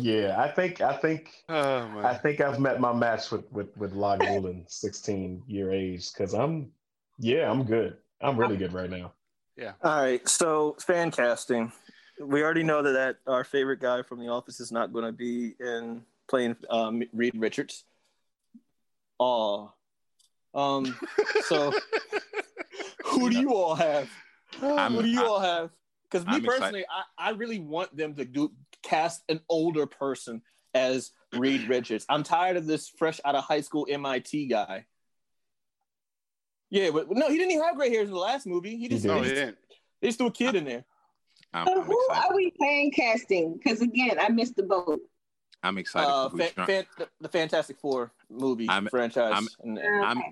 Speaker 3: Yeah, I think I think
Speaker 1: oh
Speaker 3: I think I've met my match with with with Lagavulin, 16 year age, because I'm yeah, I'm good. I'm really good right now. Yeah.
Speaker 10: All right, so fan casting. We already know that, that our favorite guy from The Office is not going to be in playing um, Reed Richards. Oh, Um. So, who do you all have?
Speaker 5: I'm-
Speaker 10: Who do you all have?
Speaker 2: Because me
Speaker 5: I'm
Speaker 2: personally, I, I really want them to do cast an older person as Reed Richards. I'm tired of this fresh out of high school MIT guy. Yeah, but no, he didn't even have gray hairs in the last movie. He just,
Speaker 3: did.
Speaker 1: No, he
Speaker 2: just,
Speaker 1: didn't.
Speaker 2: they just threw a kid in there.
Speaker 5: I'm,
Speaker 4: So
Speaker 5: I'm
Speaker 4: who
Speaker 5: excited.
Speaker 4: are we fan casting? Because again, I missed the boat.
Speaker 5: I'm excited
Speaker 2: Uh,
Speaker 5: for who's
Speaker 2: fa-
Speaker 5: John-
Speaker 2: fan, the, the Fantastic Four movie
Speaker 5: I'm-
Speaker 2: franchise.
Speaker 5: I'm-
Speaker 2: And-
Speaker 5: I'm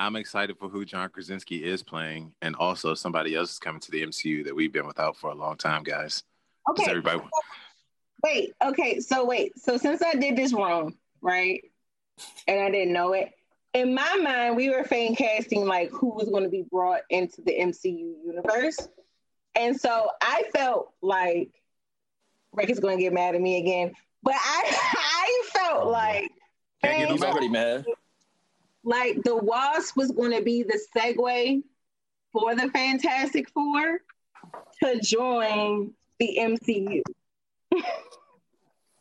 Speaker 5: I'm excited for who John Krasinski is playing, and also somebody else is coming to the MCU that we've been without for a long time, guys. Does
Speaker 4: Okay.
Speaker 5: everybody?
Speaker 4: Wait. Okay. So wait. So since I did this wrong, right, and I didn't know it, in my mind, we were fan casting like who was going to be brought into the MCU universe, and so I felt like Rick is going to get mad at me again, but I I felt oh, like
Speaker 5: Can't get no
Speaker 2: he's
Speaker 5: mad.
Speaker 2: already mad.
Speaker 4: like the Wasp was going to be the segue for the Fantastic Four to join the MCU.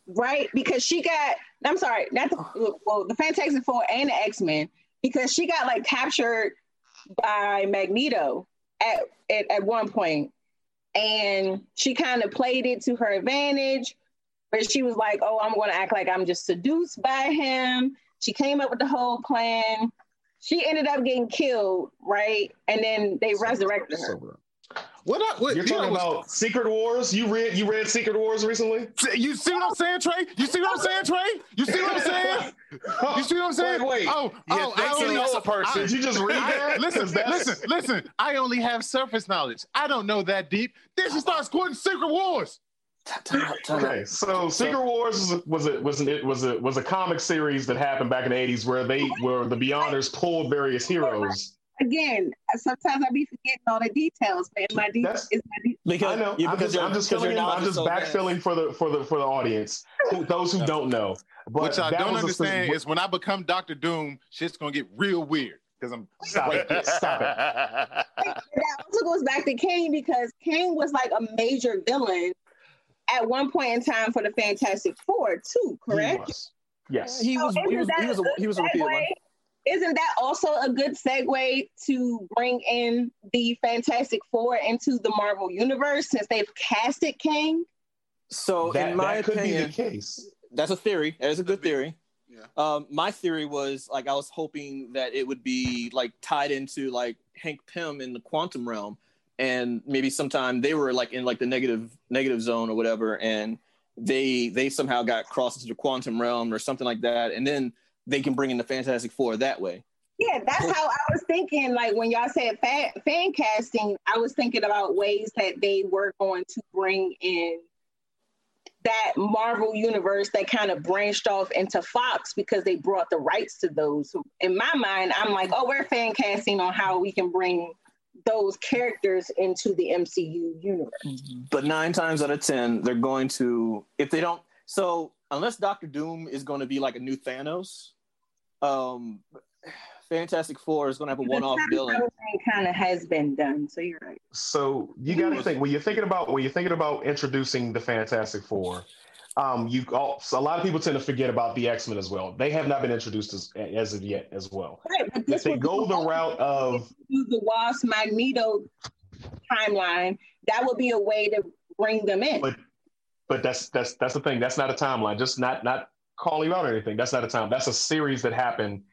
Speaker 4: right? Because she got, I'm sorry, not the, oh. well, the Fantastic Four and the X Men, because she got like captured by Magneto at, at, at one point. And she kind of played it to her advantage, but she was like, oh, I'm going to act like I'm just seduced by him. She came up with the whole plan. She ended up getting killed, right? And then they resurrected her.
Speaker 5: What? I, what
Speaker 3: You're
Speaker 5: you
Speaker 3: talking
Speaker 5: what's-
Speaker 3: about Secret Wars. You read you read Secret Wars recently?
Speaker 5: You see what I'm saying, Trey? You see what I'm saying, Trey? You see what I'm saying? You see what I'm saying?
Speaker 3: Wait, wait.
Speaker 5: Oh,
Speaker 1: You
Speaker 5: oh,
Speaker 1: think
Speaker 5: I
Speaker 1: you
Speaker 5: only
Speaker 1: know a person.
Speaker 3: Did you just read
Speaker 5: I-
Speaker 3: that?
Speaker 5: listen,
Speaker 3: 'Cause that's-
Speaker 5: listen, listen. I only have surface knowledge. I don't know that deep. Then she starts quoting Secret Wars.
Speaker 2: Time out, time out.
Speaker 3: Okay, so Secret Wars was a, was a was an, it was a was a comic series that happened back in the '80s where they where the Beyonders pulled various heroes.
Speaker 4: Again, sometimes I be forgetting all the details, but my de- is my de-
Speaker 2: Because,
Speaker 3: I know.
Speaker 2: yeah,
Speaker 3: I'm
Speaker 2: because
Speaker 3: just, I'm just
Speaker 2: because your
Speaker 3: filling in. I'm just
Speaker 2: so vast.
Speaker 3: backfilling for the for the for the audience, those who don't know. But
Speaker 5: what y'all don't
Speaker 3: was a
Speaker 5: understand is when I become Doctor Doom, shit's gonna get real weird because I'm
Speaker 3: Stop it! Stop it!
Speaker 4: that also goes back to Kang because Kang was like a major villain at one point in time for the Fantastic Four, too. Correct.
Speaker 3: was. Yes.
Speaker 2: He was,
Speaker 4: So
Speaker 2: he was,
Speaker 4: that
Speaker 2: he was, a, he was a repeated one.
Speaker 4: Isn't that also a good segue to bring in the Fantastic Four into the Marvel universe since they've casted Kang?
Speaker 2: So,
Speaker 3: that,
Speaker 2: in my
Speaker 3: that could
Speaker 2: opinion,
Speaker 3: be the case.
Speaker 2: that's a theory. That is a good theory.
Speaker 1: Yeah.
Speaker 2: Um, my theory was like I was hoping that it would be like tied into like Hank Pym in the quantum realm, and maybe sometime they were like in like the negative negative zone or whatever, and they they somehow got crossed into the quantum realm or something like that, and then they can bring in the Fantastic Four that way.
Speaker 4: Yeah, that's how I was thinking. Like when y'all said fan, fan casting, I was thinking about ways that they were going to bring in that Marvel universe that kind of branched off into Fox because they brought the rights to those. In my mind, I'm like, oh, we're fan casting on how we can bring those characters into the MCU universe.
Speaker 2: But nine times out of ten, they're going to if they don't. So unless Doctor Doom is going to be like a new Thanos, um, Fantastic Four is going to have a one-off villain.
Speaker 4: kind of has been done. So you're right.
Speaker 3: So you got to think when you're thinking about when you're thinking about introducing the Fantastic Four. Um, you all, so a lot of people tend to forget about the X Men as well. They have not been introduced as, as of yet as well.
Speaker 4: Right, but
Speaker 3: If they go
Speaker 4: be
Speaker 3: the route of
Speaker 4: the Wasp Magneto timeline, that would be a way to bring them in.
Speaker 3: But- but that's that's that's the thing. That's not a timeline. Just not not calling you out or anything. That's not a time. That's a series that happened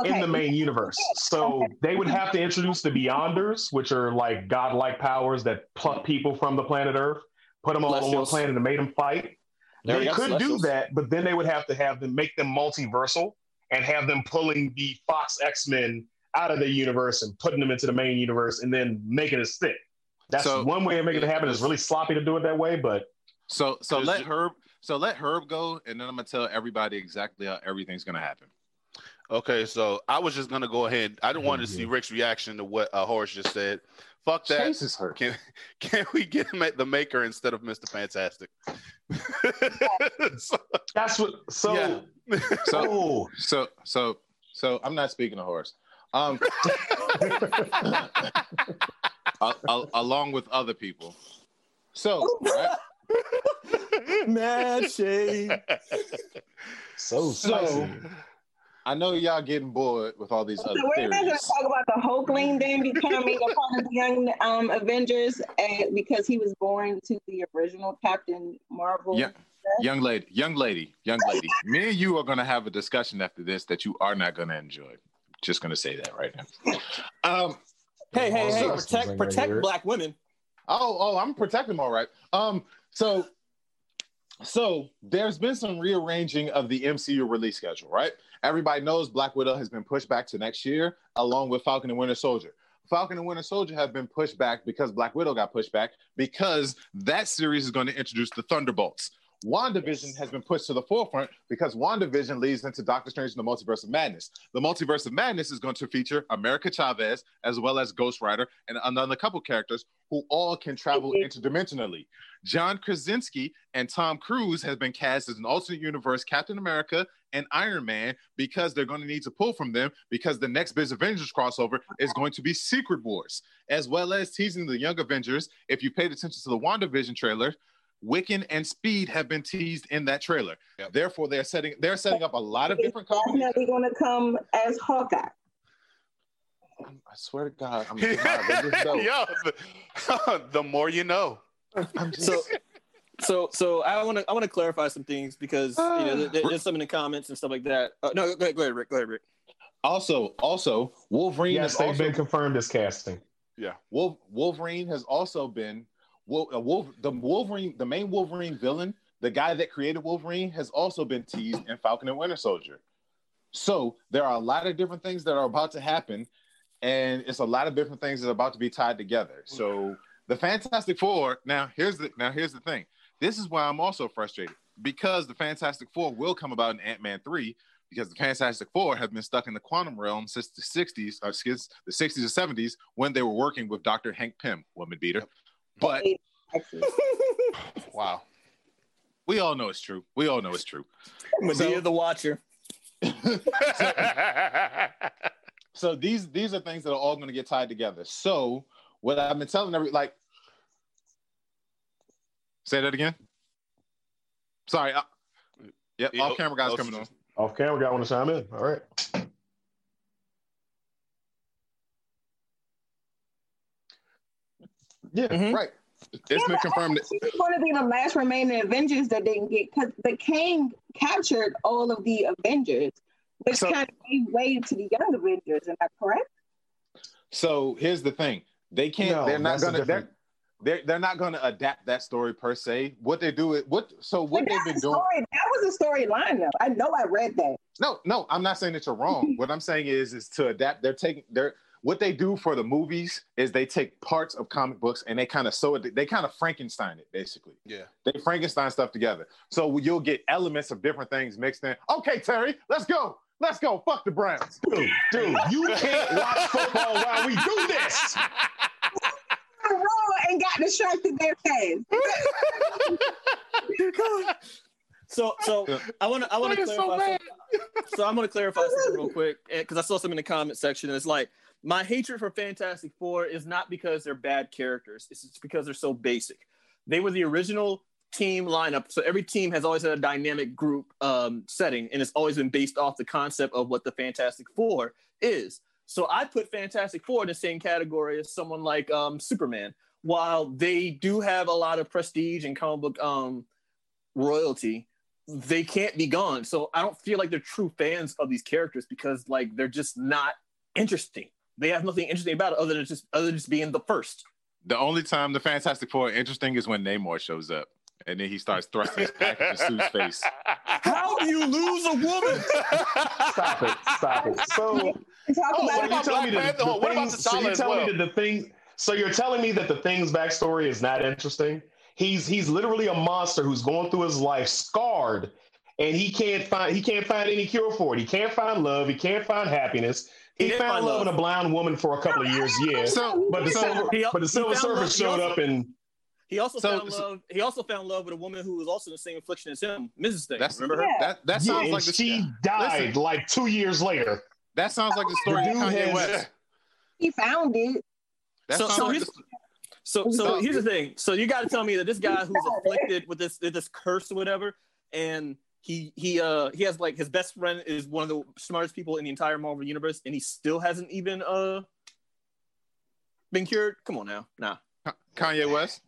Speaker 4: okay.
Speaker 3: in the main universe. So they would have to introduce the Beyonders, which are like godlike powers that pluck people from the planet Earth, put them all on one
Speaker 2: Celestials.
Speaker 3: planet and made them fight.
Speaker 2: They already
Speaker 3: They
Speaker 2: got
Speaker 3: could do that, but then they would have to have them make them multiversal and have them pulling the Fox X Men out of the universe and putting them into the main universe and then making it stick. That's
Speaker 5: So-
Speaker 3: one way of making it happen. It's really sloppy to do it that way, but
Speaker 5: So so let Herb so let Herb go, and then I'm gonna tell everybody exactly how everything's gonna happen.
Speaker 1: Okay, so I was just gonna go ahead. I didn't want to see Rick's reaction to what uh, Horace just said. Fuck that.
Speaker 5: Chase is hurt.
Speaker 1: Can can we get him at the maker instead of Mr. Fantastic? So-
Speaker 3: that's what. So,
Speaker 1: Yeah.
Speaker 5: So
Speaker 3: oh,
Speaker 5: so so so I'm not speaking to Horace. Um, a- a- along with other people. So right?
Speaker 2: Mad shade.
Speaker 3: so
Speaker 5: So-
Speaker 3: spicy.
Speaker 5: I know y'all getting bored with all these
Speaker 4: So
Speaker 5: other
Speaker 4: we're not going to talk about the Hulkling then becoming a part of the Young um, Avengers uh, because he was born to the original Captain Marvel.
Speaker 5: Yeah. Young lady, young lady, young lady. Me and you are gonna have a discussion after this that you are not gonna enjoy. Just gonna say that right now. Um,
Speaker 2: Hey, hey, hey! Protect, protect
Speaker 3: it.
Speaker 2: black women.
Speaker 5: Oh, oh, I'm protecting them all right. Um, so, so there's been some rearranging of the MCU release schedule, right? Everybody knows Black Widow has been pushed back to next year, along with Falcon and Winter Soldier. Falcon and Winter Soldier have been pushed back because Black Widow got pushed back because that series is going to introduce the Thunderbolts. WandaVision has been pushed to the forefront because WandaVision leads into Doctor Strange and the Multiverse of Madness. The Multiverse of Madness is going to feature America Chavez as well as Ghost Rider and another couple characters who all can travel interdimensionally. John Krasinski and Tom Cruise have been cast as an alternate universe Captain America and Iron Man because they're going to need to pull from them because the next big Avengers crossover is going to be Secret Wars, as well as teasing the Young Avengers. If you paid attention to the WandaVision trailer, Wiccan and Speed have been teased in that trailer.
Speaker 1: Yep.
Speaker 5: Therefore, they're setting they're setting up a lot of different companies.
Speaker 4: definitely going to come as Hawkeye.
Speaker 5: I swear to God, I'm God, that is dope.
Speaker 1: Yo, the, the more you know.
Speaker 5: Just-
Speaker 2: So, so, so I want to I want to clarify some things because you know there, there's some in the comments and stuff like that. Uh, no, go ahead, go ahead, Rick. Go ahead, Rick.
Speaker 5: also, also, Wolverine
Speaker 3: Yes,
Speaker 5: is
Speaker 3: they've
Speaker 5: also
Speaker 3: been confirmed as casting.
Speaker 5: Wolf, Wolverine has also been Wolf, uh, Wolf, the Wolverine, the main Wolverine villain, the guy that created Wolverine, has also been teased in Falcon and Winter Soldier. So there are a lot of different things that are about to happen, and it's a lot of different things that are about to be tied together. So the Fantastic Four. Now here's the now here's the thing. This is why I'm also frustrated because the Fantastic Four will come about in Ant Man three. Because the Fantastic Four have been stuck in the quantum realm since the 60s, or uh, excuse the 60s and 70s when they were working with Dr. Hank Pym, woman beater. But
Speaker 1: Wow.
Speaker 5: we all know it's true. We all know it's true.
Speaker 2: Medea the Watcher.
Speaker 5: So these these are things that are all going to get tied together. So what I've been telling every like, say that again. Sorry. Uh, yep,
Speaker 1: Yeah,
Speaker 5: off camera guys
Speaker 1: oh,
Speaker 5: coming on.
Speaker 3: Off camera, got want to chime in. All right. Yeah.
Speaker 2: Mhm.
Speaker 5: Right. It's been confirmed. That,
Speaker 4: She's going to be the last remaining Avengers that didn't get because the Kang captured all of the Avengers, which
Speaker 5: So-
Speaker 4: kind of gave way to the Young Avengers. Am I correct?
Speaker 5: so here's the thing. They can't.
Speaker 3: No,
Speaker 5: they're not going to. They're,
Speaker 3: different-
Speaker 5: they're they're not going to adapt that story per se. What they do is what. So what
Speaker 4: But
Speaker 5: they've been
Speaker 4: a
Speaker 5: doing.
Speaker 4: story. That was a storyline, though. I know I read that.
Speaker 5: No, no, I'm not saying that you're wrong. what I'm saying is, is to adapt. They're taking they're what they do for the movies is they take parts of comic books and they kind of sew it. They kind of Frankenstein it basically.
Speaker 1: yeah.
Speaker 5: They Frankenstein stuff together. So you'll get elements of different things mixed in. Okay, Terry, let's go. Let's go. Fuck the Browns.
Speaker 3: Dude, dude, you can't watch football while we do this.
Speaker 4: I roll and got distracted there fast.
Speaker 2: So, so I want to I want to
Speaker 1: Why you so
Speaker 2: clarify. so I'm going to clarify something real quick eh, because I saw some in the comment section. And it's like my hatred for Fantastic Four is not because they're bad characters. It's just because they're so basic. They were the original team lineup. So every team has always had a dynamic group um, setting, and it's always been based off the concept of what the Fantastic Four is. So I put Fantastic Four in the same category as someone like um, Superman. While they do have a lot of prestige and comic book um, royalty, they can't be gone. So I don't feel like they're true fans of these characters because like they're just not interesting. They have nothing interesting about it other than just other than just being the first.
Speaker 5: The only time the Fantastic Four are interesting is when Namor shows up. And then he starts thrusting his package in Sue's face.
Speaker 2: How do you lose a woman?
Speaker 3: Stop it. Stop it. So
Speaker 1: Oh, what
Speaker 4: it.
Speaker 1: about
Speaker 3: telling me
Speaker 1: Black
Speaker 3: that
Speaker 1: Panther?
Speaker 3: the
Speaker 1: What about
Speaker 3: things-
Speaker 1: T'Challa
Speaker 3: so you're telling
Speaker 1: well?
Speaker 3: me that the thing so you're telling me that the thing's backstory is not interesting he's he's literally a monster who's going through his life scarred and he can't find he can't find any cure for it he can't find love he can't find happiness he,
Speaker 2: He
Speaker 3: found love,
Speaker 2: love.
Speaker 3: in a blind woman for a couple of years yeah
Speaker 5: So,
Speaker 3: but the
Speaker 5: so
Speaker 3: silver
Speaker 2: He-
Speaker 3: but the silver
Speaker 2: found
Speaker 3: surfer
Speaker 2: love.
Speaker 3: Showed
Speaker 2: also-
Speaker 3: up and
Speaker 2: He also
Speaker 5: So-
Speaker 2: found love. He also found love with a woman who was also in the same affliction as him, Mrs. Thing.
Speaker 5: that's
Speaker 2: Remember her?
Speaker 4: Yeah.
Speaker 5: that that
Speaker 3: yeah,
Speaker 5: sounds
Speaker 3: and
Speaker 5: like the
Speaker 3: she died
Speaker 5: Listen.
Speaker 3: like two years later
Speaker 5: that sounds like the story
Speaker 3: The
Speaker 5: of
Speaker 3: dude
Speaker 5: Kanye West.
Speaker 4: He found it.
Speaker 5: That
Speaker 2: So- so
Speaker 5: like
Speaker 2: here's-
Speaker 5: the-
Speaker 2: So, so
Speaker 5: No.
Speaker 2: here's the thing. So you got to tell me that this guy who's afflicted with this this curse or whatever, and he he uh he has like his best friend is one of the smartest people in the entire Marvel universe, and he still hasn't even uh been cured. Come on now, nah.
Speaker 5: Kanye West.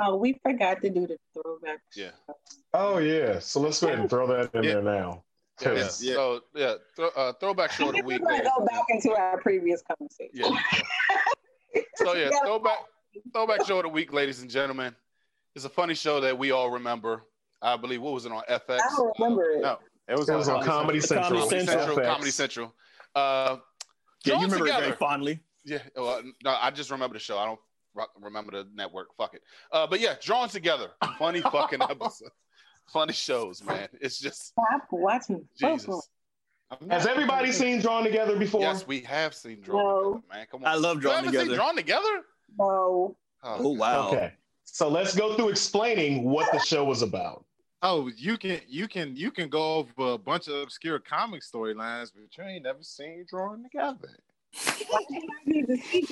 Speaker 4: Oh, we forgot to do the throwback.
Speaker 1: Yeah.
Speaker 3: Oh yeah. So let's go ahead and throw that in
Speaker 5: Yeah.
Speaker 3: there now.
Speaker 1: Yeah.
Speaker 3: 'Cause-
Speaker 5: Yeah.
Speaker 1: So yeah, throw, uh, throwback show of the week.
Speaker 4: We're
Speaker 1: gonna
Speaker 4: go back into our previous conversation.
Speaker 1: Yeah. So yeah,
Speaker 4: Yeah.
Speaker 1: throwback throwback show of the week, ladies and gentlemen. It's a funny show that we all remember. I believe what was it on FX?
Speaker 4: I don't remember it.
Speaker 1: No,
Speaker 5: It was,
Speaker 3: It was on Comedy
Speaker 2: The
Speaker 3: Central.
Speaker 2: Comedy
Speaker 1: Comedy Central.
Speaker 3: FX.
Speaker 1: Comedy Central. Uh,
Speaker 2: Yeah, you remember it very fondly.
Speaker 1: Yeah, well, no, I just remember the show. I don't remember the network. Fuck it. Uh, but yeah, drawn together. Funny fucking episode. Funny shows, man. It's just
Speaker 4: Stop watching football.
Speaker 1: Jesus.
Speaker 3: Has everybody seen Drawn Together before?
Speaker 1: Yes, we have seen drawn
Speaker 4: No.
Speaker 1: together, man. Come on.
Speaker 2: I love
Speaker 1: You
Speaker 2: Drawn
Speaker 1: haven't
Speaker 2: Together.
Speaker 1: Seen drawn together.
Speaker 4: No.
Speaker 2: Oh wow.
Speaker 3: Okay. So let's go through explaining what the show was about.
Speaker 5: Oh, you can you can you can go over a bunch of obscure comic storylines, but you ain't never seen Drawn Together.
Speaker 4: Why did I need to see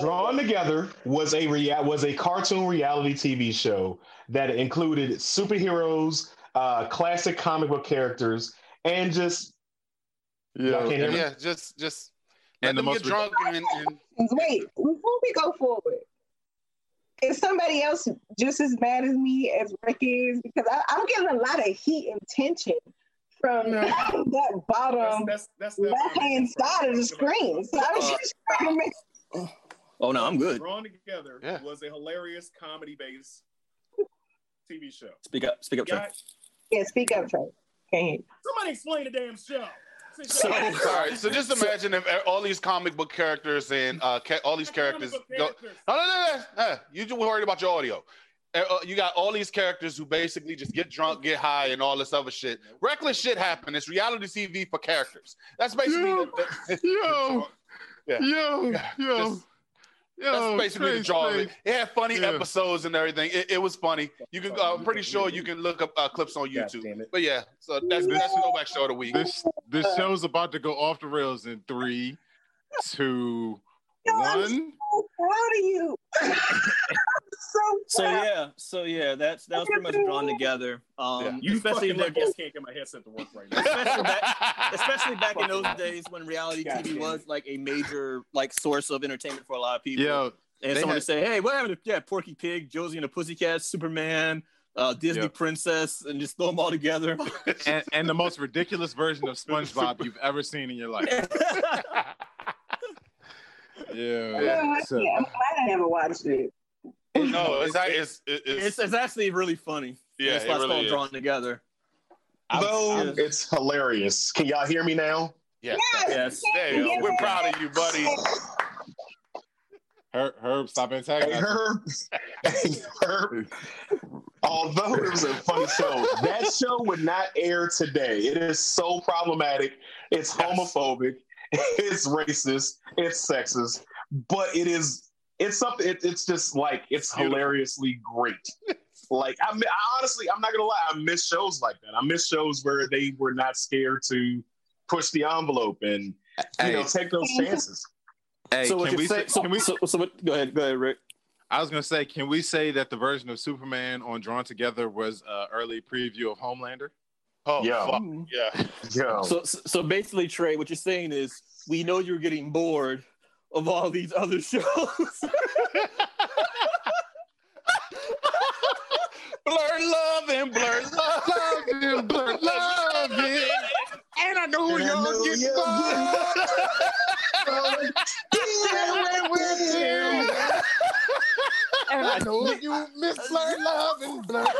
Speaker 4: Drawn Together?
Speaker 3: Was a rea- was a cartoon reality TV show that included superheroes, uh, classic comic book characters, and just Y'all can't hear me?
Speaker 1: Yeah, just just
Speaker 5: And
Speaker 1: let
Speaker 5: the
Speaker 1: them get
Speaker 5: most
Speaker 1: drunk and, and
Speaker 4: Wait, before we go forward, is somebody else just as mad as me as Rick is? Because I, I'm getting a lot of heat and tension from that bottom
Speaker 11: That's that's, that's
Speaker 4: left hand side of the screen. So I was uh, just trying to make
Speaker 2: Oh no, I'm good.
Speaker 11: Drawn Together
Speaker 1: Yeah.
Speaker 11: was a hilarious comedy based TV show.
Speaker 2: Speak up, speak up, Trey.
Speaker 4: Yeah, speak up, Trey. Can't
Speaker 11: somebody explain the damn show.
Speaker 2: So-
Speaker 1: all right. So just imagine if all these comic book characters and uh, ca- all these characters. Go, no, no, no, no. Uh, you just worried about your audio. Uh, uh, you got all these characters who basically just get drunk, get high, and all this other shit. Reckless shit happen. It's reality TV for characters. That's basically
Speaker 5: Yo,
Speaker 1: the, the-
Speaker 5: Yo,
Speaker 1: Yeah.
Speaker 5: yo, yo,
Speaker 1: just-
Speaker 5: yo.
Speaker 1: that's basically the
Speaker 5: Trace,
Speaker 1: draw of it. It had funny
Speaker 5: Yeah.
Speaker 1: episodes and everything. It, it was funny. You can. Uh, I'm pretty sure you can look up uh, clips on YouTube. But yeah, so that's that's the throwback show of the week.
Speaker 5: This this show's about to go off the rails in three, two,
Speaker 4: No, I'm so proud of you. I'm so
Speaker 2: So yeah, so yeah, that's that was pretty much drawn together. Um,
Speaker 1: Yeah.
Speaker 11: You
Speaker 2: especially
Speaker 11: fucking
Speaker 2: their
Speaker 11: lucky I can't get my headset to work right now.
Speaker 2: especially back, especially back in those days when reality
Speaker 11: God
Speaker 2: TV
Speaker 11: damn
Speaker 2: was like a major like source of entertainment for a lot of people.
Speaker 5: Yo,
Speaker 2: and someone
Speaker 5: had-
Speaker 2: to say, "Hey, what happened to yeah, Porky Pig, Josie and the Pussycats, Superman, uh, Disney
Speaker 5: Yeah.
Speaker 2: Princess, and just throw them all together."
Speaker 5: and, and the most ridiculous version of SpongeBob you've ever seen in your life. Yeah.
Speaker 4: Yeah,
Speaker 5: So-
Speaker 4: yeah, I'm glad I never watched it.
Speaker 1: No, it's it's it's,
Speaker 2: it's, it's actually really funny.
Speaker 1: yeah,
Speaker 2: that's
Speaker 1: it
Speaker 2: why it's
Speaker 1: really
Speaker 2: called
Speaker 1: is.
Speaker 2: drawn together.
Speaker 3: Though
Speaker 2: Yeah.
Speaker 3: it's hilarious. Can y'all hear me now?
Speaker 1: Yeah,
Speaker 2: Yes.
Speaker 1: there you go. We're proud of you, buddy.
Speaker 5: Herb, Herb, stop
Speaker 3: Hey
Speaker 5: antagonizing.
Speaker 3: Herb, hey Herb. Although it was a funny show, that show would not air today. It is so problematic. It's
Speaker 1: Yes.
Speaker 3: homophobic. It's racist. It's sexist. But it is. It's something. It, it's just like it's
Speaker 1: Beautiful.
Speaker 3: hilariously great. Like I, mi- I honestly, I'm not gonna lie. I miss shows like that. I miss shows where they were not scared to push the envelope and you know take those chances.
Speaker 5: Hey,
Speaker 2: so
Speaker 5: can we
Speaker 2: say?
Speaker 5: say,
Speaker 2: So,
Speaker 5: can we,
Speaker 2: so, so what, go ahead, go ahead, Rick.
Speaker 5: I was gonna say, can we say that the version of Superman on Drawn Together was an early preview of Homelander?
Speaker 1: Oh,
Speaker 3: Yeah.
Speaker 1: fuck. yeah.
Speaker 3: Yo,
Speaker 2: So, so so basically, Trey, what you're saying is we know you're getting bored of all these other shows.
Speaker 1: Blerd love and blerd love, love and blerd love. And I know
Speaker 3: And I
Speaker 1: you'll
Speaker 3: know
Speaker 1: get. And I know you miss blerd love and blerd love.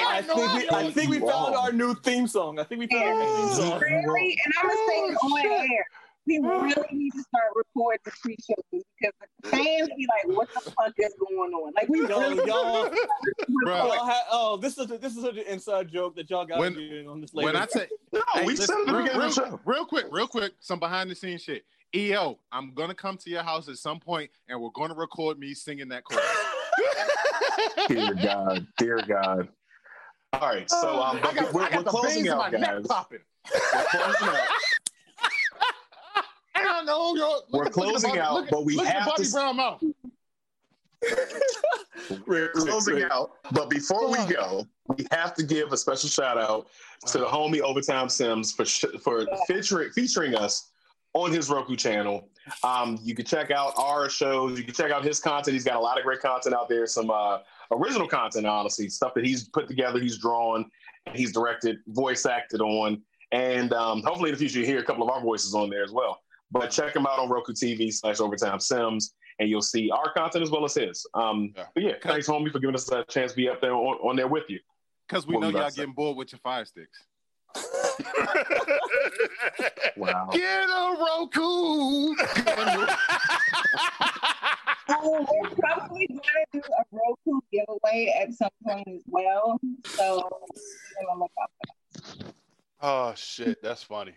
Speaker 2: I think we, I think we found our new theme song. I think we found our new theme song.
Speaker 4: Really, and I'm gonna say it oh, on air. We really need to start recording the pre-shows because the fans be like, "What the fuck is going on?" Like we
Speaker 2: Yo,
Speaker 4: really
Speaker 2: y'all,
Speaker 5: Bro,
Speaker 2: y'all ha- oh, this is a, this is an inside joke that y'all got
Speaker 5: When-
Speaker 2: to do on this later.
Speaker 5: When I say,
Speaker 3: no,
Speaker 5: Hey,
Speaker 3: we
Speaker 5: listen,
Speaker 3: said it at the
Speaker 5: real,
Speaker 3: beginning of the
Speaker 5: real,
Speaker 3: show.
Speaker 5: real quick, real quick, some behind the scenes shit. EO, I'm gonna come to your house at some point, and we're gonna record me singing that chorus.
Speaker 3: Dear God, dear God. All right, so um,
Speaker 5: I got,
Speaker 3: we're,
Speaker 5: I got
Speaker 3: we're
Speaker 5: the
Speaker 3: closing out,
Speaker 5: my neck
Speaker 3: guys.
Speaker 5: popping.
Speaker 3: We're closing out.
Speaker 5: I don't know. Yo, look
Speaker 3: We're
Speaker 5: at- look at
Speaker 3: closing
Speaker 5: Bobby-
Speaker 3: out,
Speaker 5: look
Speaker 3: but we
Speaker 5: look at
Speaker 3: have
Speaker 5: Bobby
Speaker 3: to-
Speaker 5: Brown mouth.
Speaker 3: We're closing out, but before we go, we have to give a special shout out to the homie Overtime Sims for sh- for featuring featuring us on his Roku channel. Um, you can check out our shows. You can check out his content. He's got a lot of great content out there. Some uh, original content, honestly, stuff that he's put together, he's drawn, he's directed, voice acted on, and um, hopefully in the future you hear a couple of our voices on there as well. But check him out on Roku TV slash Overtime Sims, and you'll see our content as well as his. Um,
Speaker 1: Yeah.
Speaker 3: But yeah, thanks, homie, for giving us a chance to be up there on, on there with you.
Speaker 5: Because we
Speaker 3: What
Speaker 5: know y'all getting bored with your fire sticks.
Speaker 3: Wow.
Speaker 5: Get a Roku.
Speaker 4: Oh, we're probably going to do a Roku giveaway at some point as well. So, you know, look out for that.
Speaker 1: oh shit, that's funny.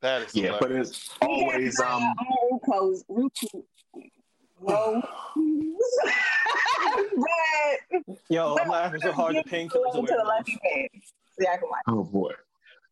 Speaker 1: That is
Speaker 3: Yeah, but it's always um.
Speaker 4: Our Ruko's Roku. Roku. But
Speaker 2: Yo, I'm laughing so hard the painkillers
Speaker 4: to
Speaker 2: are
Speaker 4: the lucky man.
Speaker 3: Oh boy.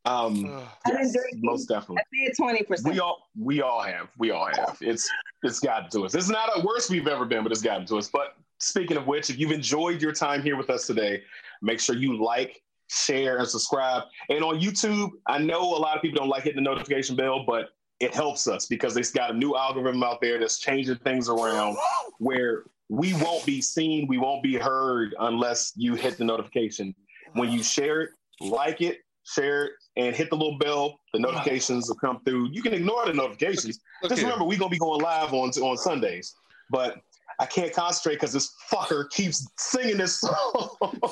Speaker 3: Um. Yes, most definitely.
Speaker 4: I said twenty percent.
Speaker 3: We all we all have. We all have. It's it's gotten to us. It's not a worst we've ever been, but it's gotten to us. But speaking of which, if you've enjoyed your time here with us today, make sure you like, share, and subscribe. And on YouTube, I know a lot of people don't like hitting the notification bell, but it helps us because it's got a new algorithm out there that's changing things around where we won't be seen, we won't be heard unless you hit the notification. When you share it, like it, share it, and hit the little bell, the notifications will come through. You can ignore the notifications.
Speaker 1: Look
Speaker 3: Just
Speaker 1: here.
Speaker 3: remember, we're gonna be going live on on Sundays, but I can't concentrate because this fucker keeps singing this song.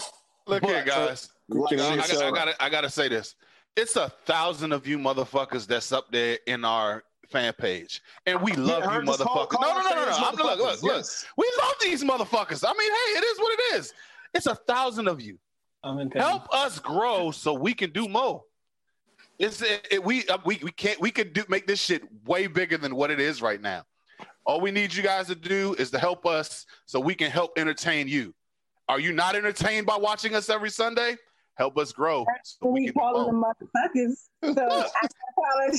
Speaker 1: Look here,
Speaker 3: But, uh,
Speaker 1: guys.
Speaker 3: like
Speaker 1: I, I,
Speaker 3: I said,
Speaker 1: I gotta, I gotta say this. It's a thousand of you motherfuckers that's up there in our fan page, and we love
Speaker 3: Yeah,
Speaker 1: you,
Speaker 3: her- just call-
Speaker 1: motherfuckers.
Speaker 3: call
Speaker 1: no, no, no, no, no. I'm, look, look,
Speaker 3: motherfuckers,
Speaker 1: look. We love these motherfuckers. I mean, hey, it is what it is. It's a thousand of you.
Speaker 2: I'm in.
Speaker 1: Help us grow so we can do more. It's it, it- we uh, we we can't we could do make this shit way bigger than what it is right now. All we need you guys to do is to help us so we can help entertain you. Are you not entertained by watching us every Sunday? Help us grow. So we
Speaker 4: we calling them motherfuckers. So I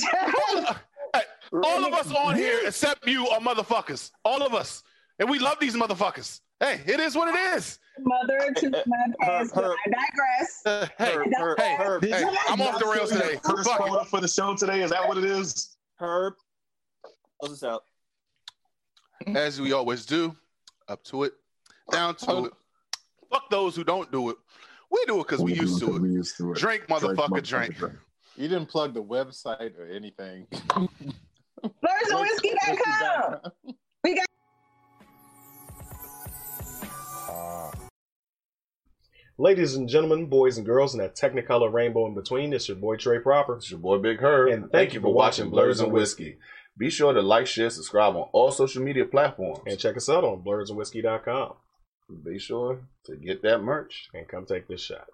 Speaker 4: apologize.
Speaker 1: All of us on here except you are motherfuckers. All of us. And we love these motherfuckers. Hey, it is what it is.
Speaker 4: Mother to my past, but
Speaker 2: her-
Speaker 4: I digress.
Speaker 1: Uh, hey,
Speaker 2: Herb, Herb,
Speaker 1: hey,
Speaker 2: Herb,
Speaker 1: hey, I'm off the rails today.
Speaker 3: First
Speaker 1: Fuck it.
Speaker 3: quota for the show today. Is that what it is?
Speaker 2: Herb. Close this out.
Speaker 1: as we always do, up to it, down to it. Fuck those who don't do it. We do it because we used to
Speaker 3: We
Speaker 1: it.
Speaker 3: used to it.
Speaker 1: Drink, motherfucker, drink.
Speaker 5: You didn't plug the website or anything.
Speaker 4: BlerdsandWhiskey.com.
Speaker 3: Ladies and gentlemen, boys and girls, and that technicolor rainbow in between, it's your boy Trey Proper.
Speaker 12: It's your boy Big Herb.
Speaker 3: And thank you for watching Blerds and Whiskey.
Speaker 12: Be sure to like, share, subscribe on all social media platforms.
Speaker 3: And check us out on blerdsandwhiskey.com.
Speaker 12: Be sure to get that merch.
Speaker 3: And come take this shot.